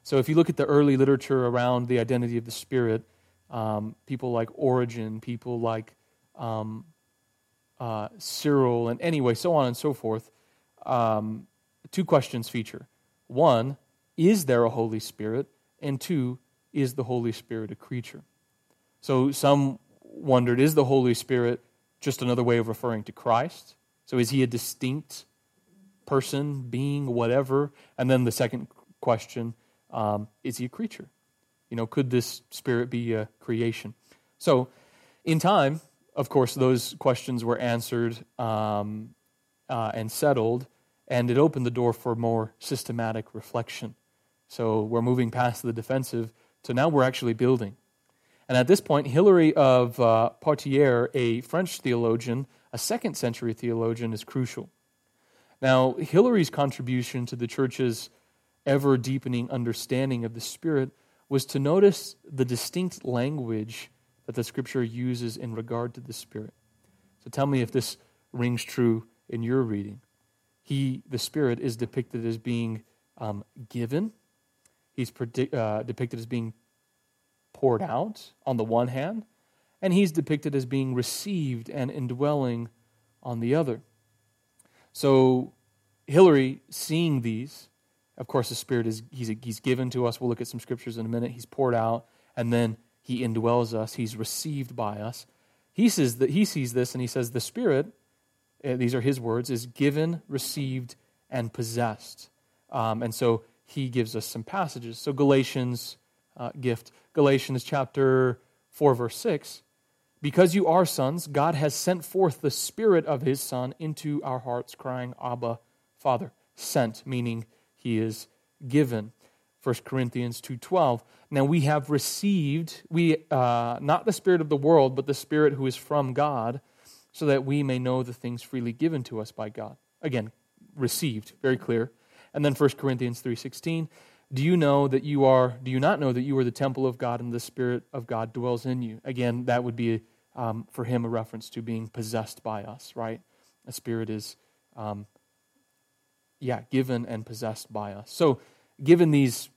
So if you look at the early literature around the identity of the Spirit, um, people like Origen, people like um, uh, Cyril, and anyway, so on and so forth, um, two questions feature. One, is there a Holy Spirit? And two, is the Holy Spirit a creature? So some wondered, is the Holy Spirit just another way of referring to Christ? So is he a distinct person, being, whatever? And then the second question um, is he a creature? You know, could this spirit be a creation? So, in time, of course, those questions were answered um, uh, and settled, and it opened the door for more systematic reflection. So, we're moving past the defensive to now we're actually building. And at this point, Hilary of uh, Poitiers, a French theologian, a second century theologian, is crucial. Now, Hilary's contribution to the church's ever deepening understanding of the Spirit was to notice the distinct language that the Scripture uses in regard to the Spirit. So tell me if this rings true in your reading. He, the Spirit, is depicted as being um, given. He's uh, depicted as being poured out on the one hand, and he's depicted as being received and indwelling on the other. So, Hilary, seeing these, of course, the Spirit is he's, he's given to us. We'll look at some scriptures in a minute. He's poured out, and then he indwells us. He's received by us. He says that he sees this, and he says the Spirit. Uh, these are his words: is given, received, and possessed. Um, and so he gives us some passages. So Galatians uh, gift, Galatians chapter four, verse six. Because you are sons, God has sent forth the Spirit of His Son into our hearts, crying, Abba, Father. Sent, meaning He is given. 1 Corinthians 2.12. Now we have received, we uh, not the Spirit of the world, but the Spirit who is from God, so that we may know the things freely given to us by God. Again, received, very clear. And then 1 Corinthians 3.16. Do you know that you are, do you not know that you are the temple of God and the Spirit of God dwells in you? Again, that would be um, for him a reference to being possessed by us, right? A spirit is, um, yeah, given and possessed by us. So, given these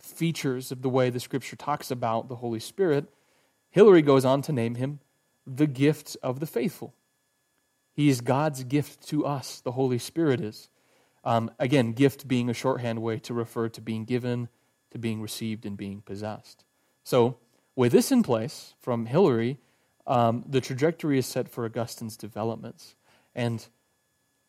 features of the way the scripture talks about the Holy Spirit, Hilary goes on to name him the gift of the faithful. He is God's gift to us, the Holy Spirit is. Um, again, gift being a shorthand way to refer to being given, to being received, and being possessed. So, with this in place from Hilary, um, the trajectory is set for Augustine's developments. And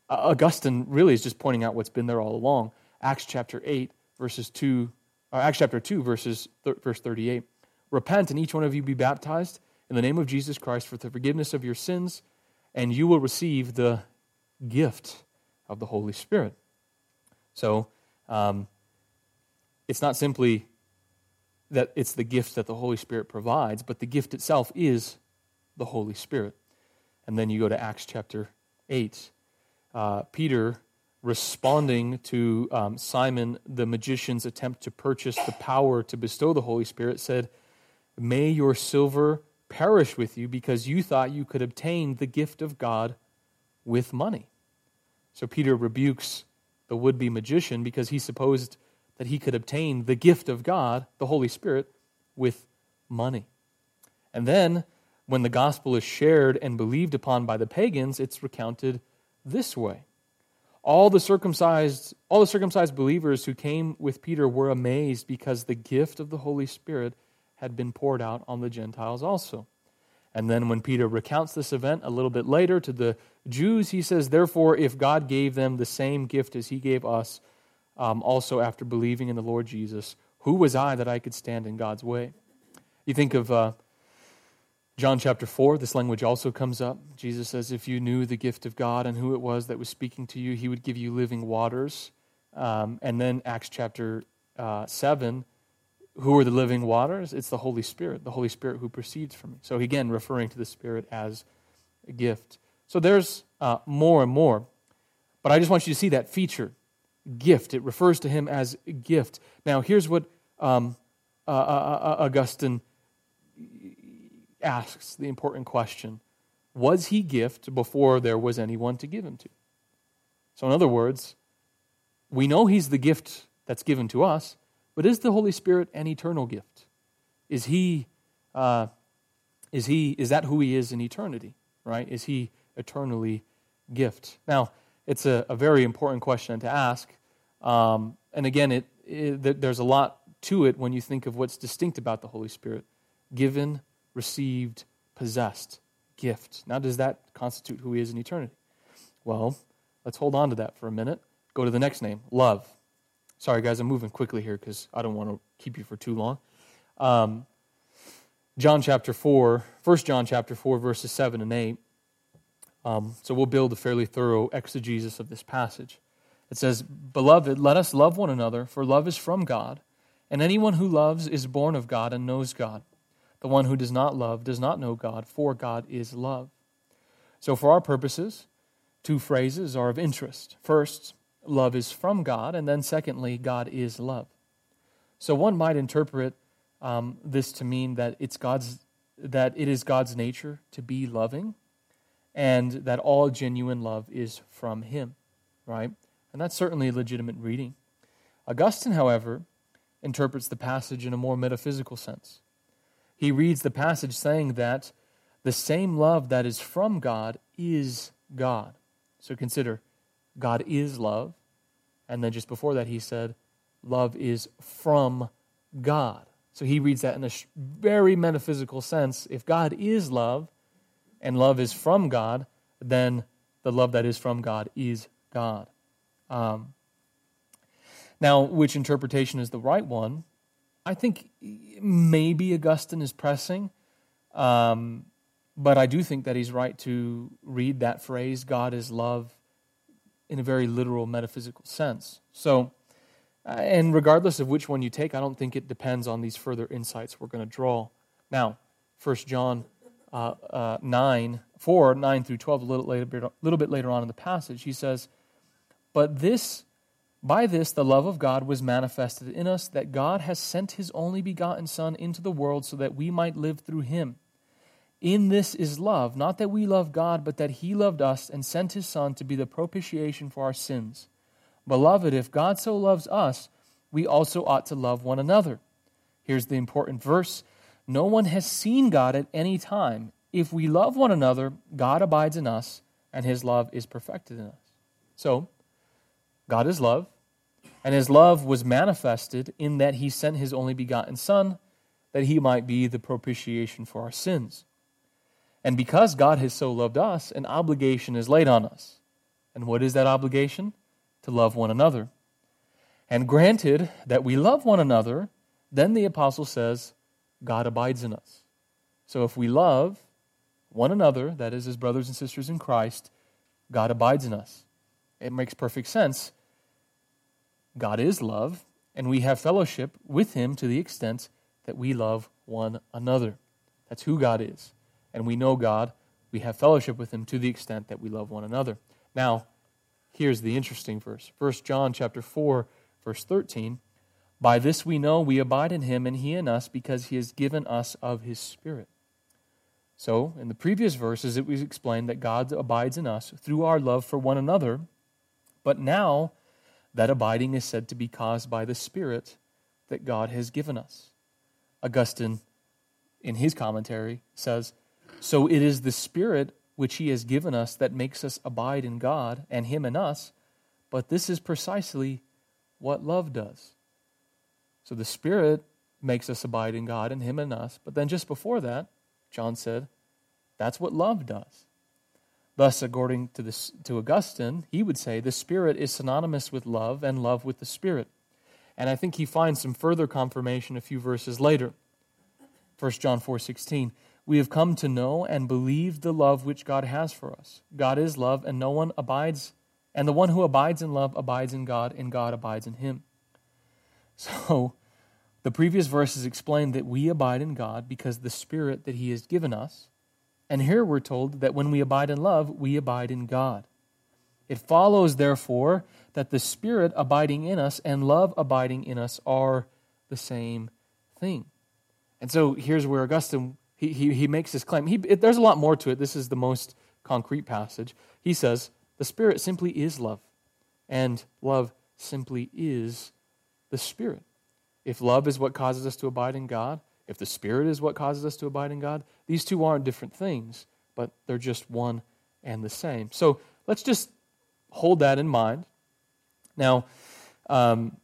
Augustine really is just pointing out what's been there all along. Acts chapter 8, verses 2, uh, Acts chapter 2, verses th- verse 38. Repent and each one of you be baptized in the name of Jesus Christ for the forgiveness of your sins, and you will receive the gift of the Holy Spirit. So, um, it's not simply that it's the gift that the Holy Spirit provides, but the gift itself is the Holy Spirit. And then you go to Acts chapter 8. Uh, Peter responding to um, Simon the magician's attempt to purchase the power to bestow the Holy Spirit, said, May your silver perish with you because you thought you could obtain the gift of God with money. So Peter rebukes the would be magician because he supposed that he could obtain the gift of God, the Holy Spirit, with money. And then, when the gospel is shared and believed upon by the pagans, it's recounted this way all the circumcised all the circumcised believers who came with Peter were amazed because the gift of the Holy Spirit had been poured out on the Gentiles also. And then when Peter recounts this event a little bit later to the Jews, he says, Therefore, if God gave them the same gift as he gave us, um, also after believing in the Lord Jesus, who was I that I could stand in God's way? You think of uh, John chapter 4, this language also comes up. Jesus says, If you knew the gift of God and who it was that was speaking to you, he would give you living waters. Um, and then Acts chapter uh, 7, who are the living waters? It's the Holy Spirit, the Holy Spirit who proceeds from me. So again, referring to the Spirit as a gift. So there's uh, more and more. But I just want you to see that feature gift. It refers to him as gift. Now, here's what um, uh, uh, uh Augustine asks the important question Was he gift before there was anyone to give him to? So, in other words, we know he's the gift that's given to us, but is the Holy Spirit an eternal gift? Is he, uh, is he, is that who he is in eternity, right? Is he eternally gift? Now, it's a, a very important question to ask. Um, and again, it, it, there's a lot to it when you think of what's distinct about the Holy Spirit given, received, possessed, gift. Now, does that constitute who he is in eternity? Well, let's hold on to that for a minute. Go to the next name love. Sorry, guys, I'm moving quickly here because I don't want to keep you for too long. Um, John chapter 4, 1 John chapter 4, verses 7 and 8. Um, so we'll build a fairly thorough exegesis of this passage. It says, Beloved, let us love one another, for love is from God, and anyone who loves is born of God and knows God. The one who does not love does not know God, for God is love. So, for our purposes, two phrases are of interest. First, love is from God, and then secondly, God is love. So, one might interpret um, this to mean that it's God's that it is God's nature to be loving, and that all genuine love is from Him, right? And that's certainly a legitimate reading. Augustine, however, interprets the passage in a more metaphysical sense he reads the passage saying that the same love that is from God is God. So consider, God is love. And then just before that, he said, love is from God. So he reads that in a very metaphysical sense. If God is love and love is from God, then the love that is from God is God. Um, now, which interpretation is the right one? I think maybe Augustine is pressing, um, but I do think that he's right to read that phrase, God is love, in a very literal metaphysical sense. So, uh, and regardless of which one you take, I don't think it depends on these further insights we're going to draw. Now, 1 John uh, uh, 9, 4, 9 through 12, a little, later, little bit later on in the passage, he says, But this by this, the love of God was manifested in us, that God has sent his only begotten Son into the world so that we might live through him. In this is love, not that we love God, but that he loved us and sent his Son to be the propitiation for our sins. Beloved, if God so loves us, we also ought to love one another. Here's the important verse No one has seen God at any time. If we love one another, God abides in us, and his love is perfected in us. So, God is love, and his love was manifested in that he sent his only begotten Son, that he might be the propitiation for our sins. And because God has so loved us, an obligation is laid on us. And what is that obligation? To love one another. And granted that we love one another, then the apostle says, God abides in us. So if we love one another, that is, as brothers and sisters in Christ, God abides in us. It makes perfect sense. God is love, and we have fellowship with Him to the extent that we love one another. That's who God is. And we know God, we have fellowship with Him to the extent that we love one another. Now, here's the interesting verse 1 John chapter 4 Verse 13 By this we know we abide in him and he in us because he has given us of his Spirit. So, in the previous verses, it was explained that God abides in us through our love for one another, but now that abiding is said to be caused by the Spirit that God has given us. Augustine, in his commentary, says, So it is the Spirit which he has given us that makes us abide in God and him in us, but this is precisely what love does. So the Spirit makes us abide in God and Him and us. But then just before that, John said, that's what love does. Thus, according to, this, to Augustine, he would say the Spirit is synonymous with love and love with the Spirit. And I think he finds some further confirmation a few verses later. 1 John 4 16. We have come to know and believe the love which God has for us. God is love, and no one abides and the one who abides in love abides in God, and God abides in him. So, the previous verses explain that we abide in God because the Spirit that He has given us. And here we're told that when we abide in love, we abide in God. It follows, therefore, that the Spirit abiding in us and love abiding in us are the same thing. And so here's where Augustine he, he, he makes this claim. He, it, there's a lot more to it. This is the most concrete passage. He says, the Spirit simply is love, and love simply is the Spirit. If love is what causes us to abide in God, if the Spirit is what causes us to abide in God, these two aren't different things, but they're just one and the same. So let's just hold that in mind. Now, um,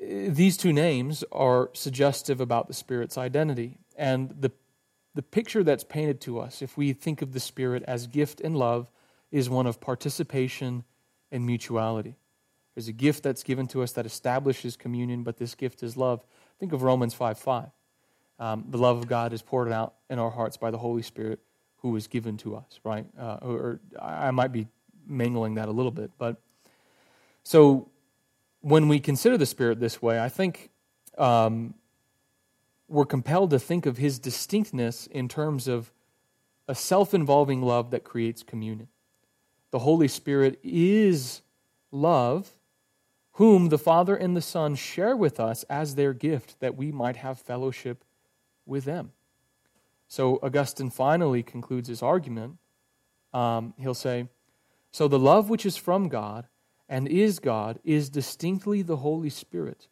these two names are suggestive about the Spirit's identity. And the, the picture that's painted to us, if we think of the Spirit as gift and love, is one of participation and mutuality. There's a gift that's given to us that establishes communion, but this gift is love. Think of Romans 5 5. Um, the love of God is poured out in our hearts by the Holy Spirit who was given to us, right? Uh, or, or I might be mangling that a little bit. But so when we consider the Spirit this way, I think um, we're compelled to think of his distinctness in terms of a self involving love that creates communion. The Holy Spirit is love, whom the Father and the Son share with us as their gift that we might have fellowship with them. So Augustine finally concludes his argument. Um, he'll say, So the love which is from God and is God is distinctly the Holy Spirit.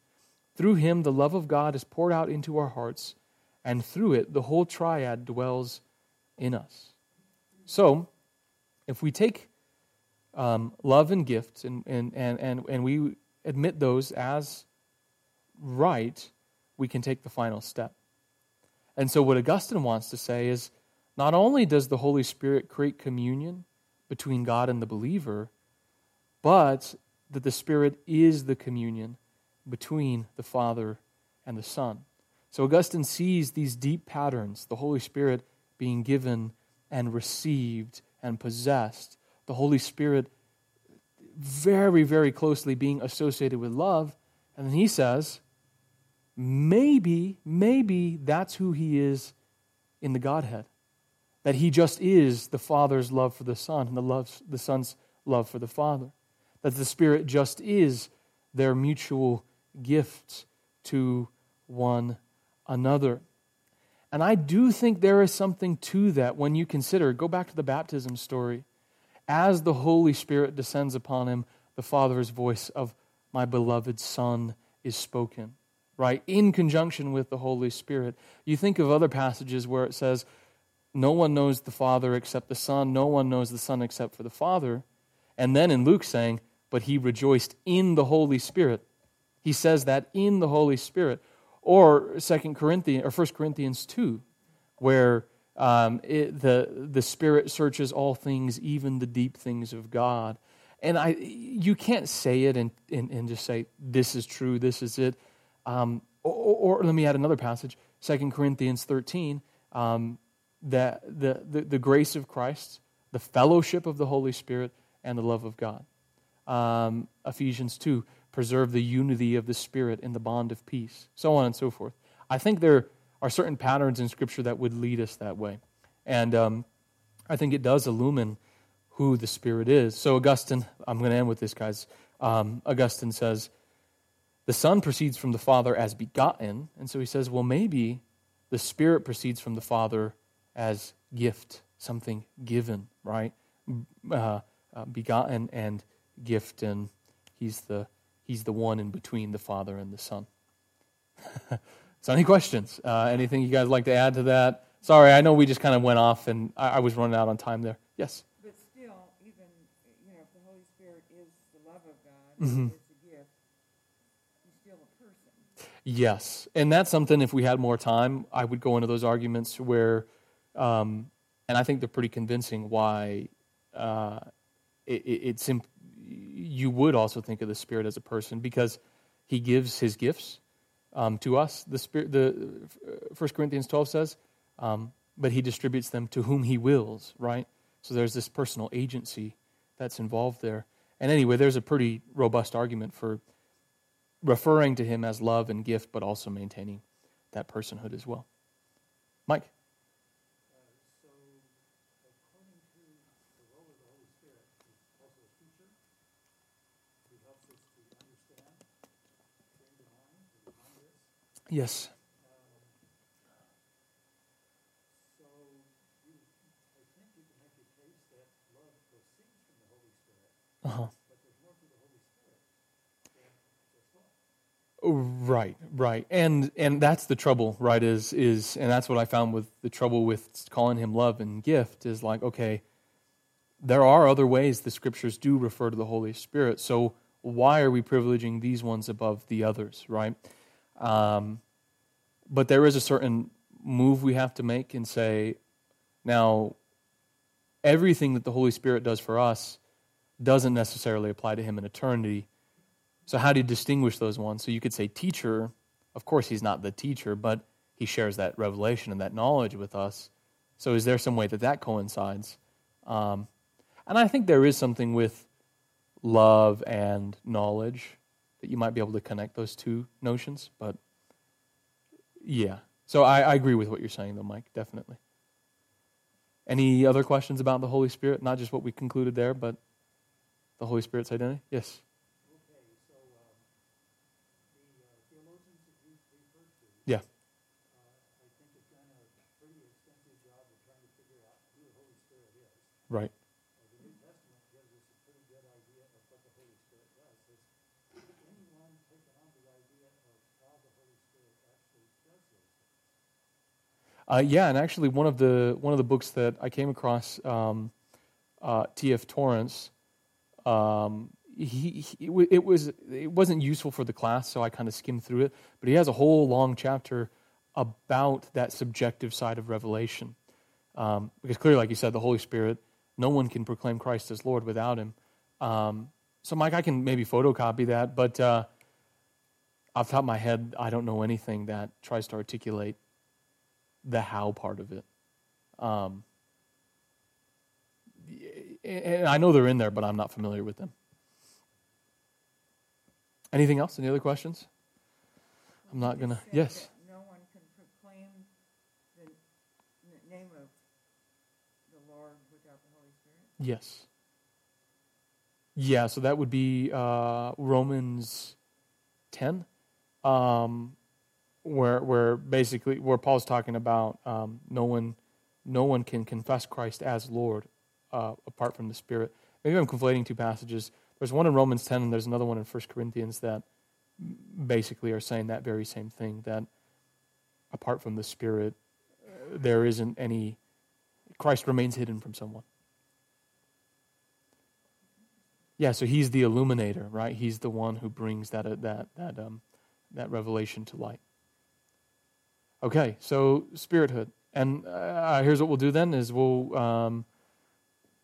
Through him, the love of God is poured out into our hearts, and through it, the whole triad dwells in us. So, if we take um, love and gifts, and, and, and, and, and we admit those as right, we can take the final step. And so, what Augustine wants to say is not only does the Holy Spirit create communion between God and the believer, but that the Spirit is the communion between the Father and the Son. So, Augustine sees these deep patterns the Holy Spirit being given and received and possessed the Holy Spirit very, very closely being associated with love. And then he says, maybe, maybe that's who he is in the Godhead. That he just is the Father's love for the Son and the, love, the Son's love for the Father. That the Spirit just is their mutual gift to one another. And I do think there is something to that when you consider, go back to the baptism story as the Holy Spirit descends upon him, the Father's voice of my beloved Son is spoken, right? In conjunction with the Holy Spirit. You think of other passages where it says, No one knows the Father except the Son, no one knows the Son except for the Father. And then in Luke saying, But he rejoiced in the Holy Spirit. He says that in the Holy Spirit. Or Second Corinthians or 1 Corinthians 2, where um, it, the, the Spirit searches all things, even the deep things of God. And I, you can't say it and, and, and just say, this is true, this is it. Um, or, or, let me add another passage, 2 Corinthians 13, um, that the, the, the grace of Christ, the fellowship of the Holy Spirit, and the love of God. Um, Ephesians 2, preserve the unity of the Spirit in the bond of peace, so on and so forth. I think there are certain patterns in Scripture that would lead us that way. And um, I think it does illumine who the Spirit is. So, Augustine, I'm going to end with this, guys. Um, Augustine says, the Son proceeds from the Father as begotten. And so he says, well, maybe the Spirit proceeds from the Father as gift, something given, right? Uh, uh, begotten and gift, and he's the, he's the one in between the Father and the Son. so, any questions? Uh, anything you guys like to add to that? Sorry, I know we just kind of went off, and I, I was running out on time there. Yes? But still, even you know, if the Holy Spirit is mm-hmm. it's a gift, he's still a person. Yes, and that's something. If we had more time, I would go into those arguments where, um, and I think they're pretty convincing why uh, it, it, it's imp- you would also think of the Spirit as a person because He gives His gifts um, to us. The Spirit, the First Corinthians twelve says, um, but He distributes them to whom He wills. Right. So there's this personal agency that's involved there. And anyway, there's a pretty robust argument for referring to him as love and gift, but also maintaining that personhood as well. Mike? Uh, so, according to the role of the Holy Spirit, he's also a teacher. He helps us to understand, train the mind, to remind us. Yes. Uh-huh. Right, right, and and that's the trouble, right? Is is and that's what I found with the trouble with calling him love and gift is like, okay, there are other ways the scriptures do refer to the Holy Spirit. So why are we privileging these ones above the others, right? Um, but there is a certain move we have to make and say, now, everything that the Holy Spirit does for us doesn't necessarily apply to him in eternity. So, how do you distinguish those ones? So, you could say teacher. Of course, he's not the teacher, but he shares that revelation and that knowledge with us. So, is there some way that that coincides? Um, and I think there is something with love and knowledge that you might be able to connect those two notions. But yeah. So, I, I agree with what you're saying, though, Mike, definitely. Any other questions about the Holy Spirit? Not just what we concluded there, but the Holy Spirit's identity? Yes. Okay, so um, the uh, theologians that you referred to, yeah. Uh, I think have done a pretty extensive job of trying to figure out who the Holy Spirit is. Right. Uh, yeah, and actually, one of the one of the books that I came across, um, uh, T.F. Torrance, um, he, it was it wasn't useful for the class, so I kind of skimmed through it. But he has a whole long chapter about that subjective side of revelation, um, because clearly, like you said, the Holy Spirit, no one can proclaim Christ as Lord without Him. Um, so, Mike, I can maybe photocopy that, but uh, off the top of my head, I don't know anything that tries to articulate the how part of it. Um, and I know they're in there, but I'm not familiar with them. Anything else? Any other questions? I'm not going to. Yes. No one can proclaim the name of the Lord without the Holy Spirit? Yes. Yeah, so that would be uh, Romans 10, um, where, where basically, where Paul's talking about um, no, one, no one can confess Christ as Lord uh, apart from the Spirit. Maybe I'm conflating two passages. There's one in Romans 10 and there's another one in 1 Corinthians that basically are saying that very same thing that apart from the Spirit, uh, there isn't any, Christ remains hidden from someone. Yeah, so he's the illuminator, right? He's the one who brings that, uh, that, that, um, that revelation to light. Okay, so spirithood. And uh, here's what we'll do then is we'll, um,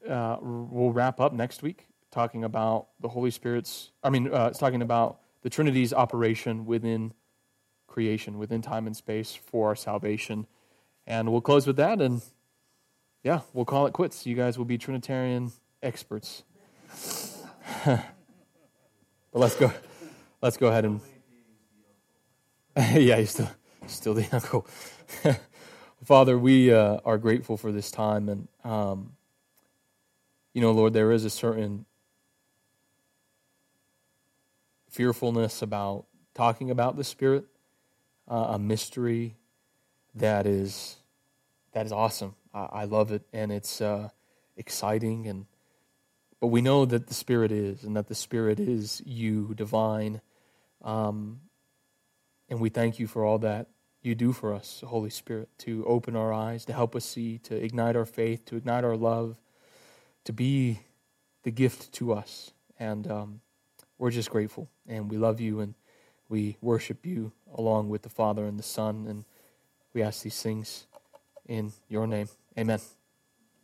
uh, we'll wrap up next week talking about the Holy Spirit's, I mean, uh, it's talking about the Trinity's operation within creation, within time and space for our salvation. And we'll close with that, and yeah, we'll call it quits. You guys will be Trinitarian experts. but let's go. Let's go ahead and. yeah, still still the uncle. Father, we uh, are grateful for this time, and um, you know, Lord, there is a certain fearfulness about talking about the Spirit, uh, a mystery that is that is awesome. I, I love it, and it's uh, exciting. And but we know that the Spirit is, and that the Spirit is you, divine. Um, and we thank you for all that you do for us, Holy Spirit, to open our eyes, to help us see, to ignite our faith, to ignite our love, to be the gift to us. And um, we're just grateful and we love you and we worship you along with the Father and the Son. And we ask these things in your name. Amen.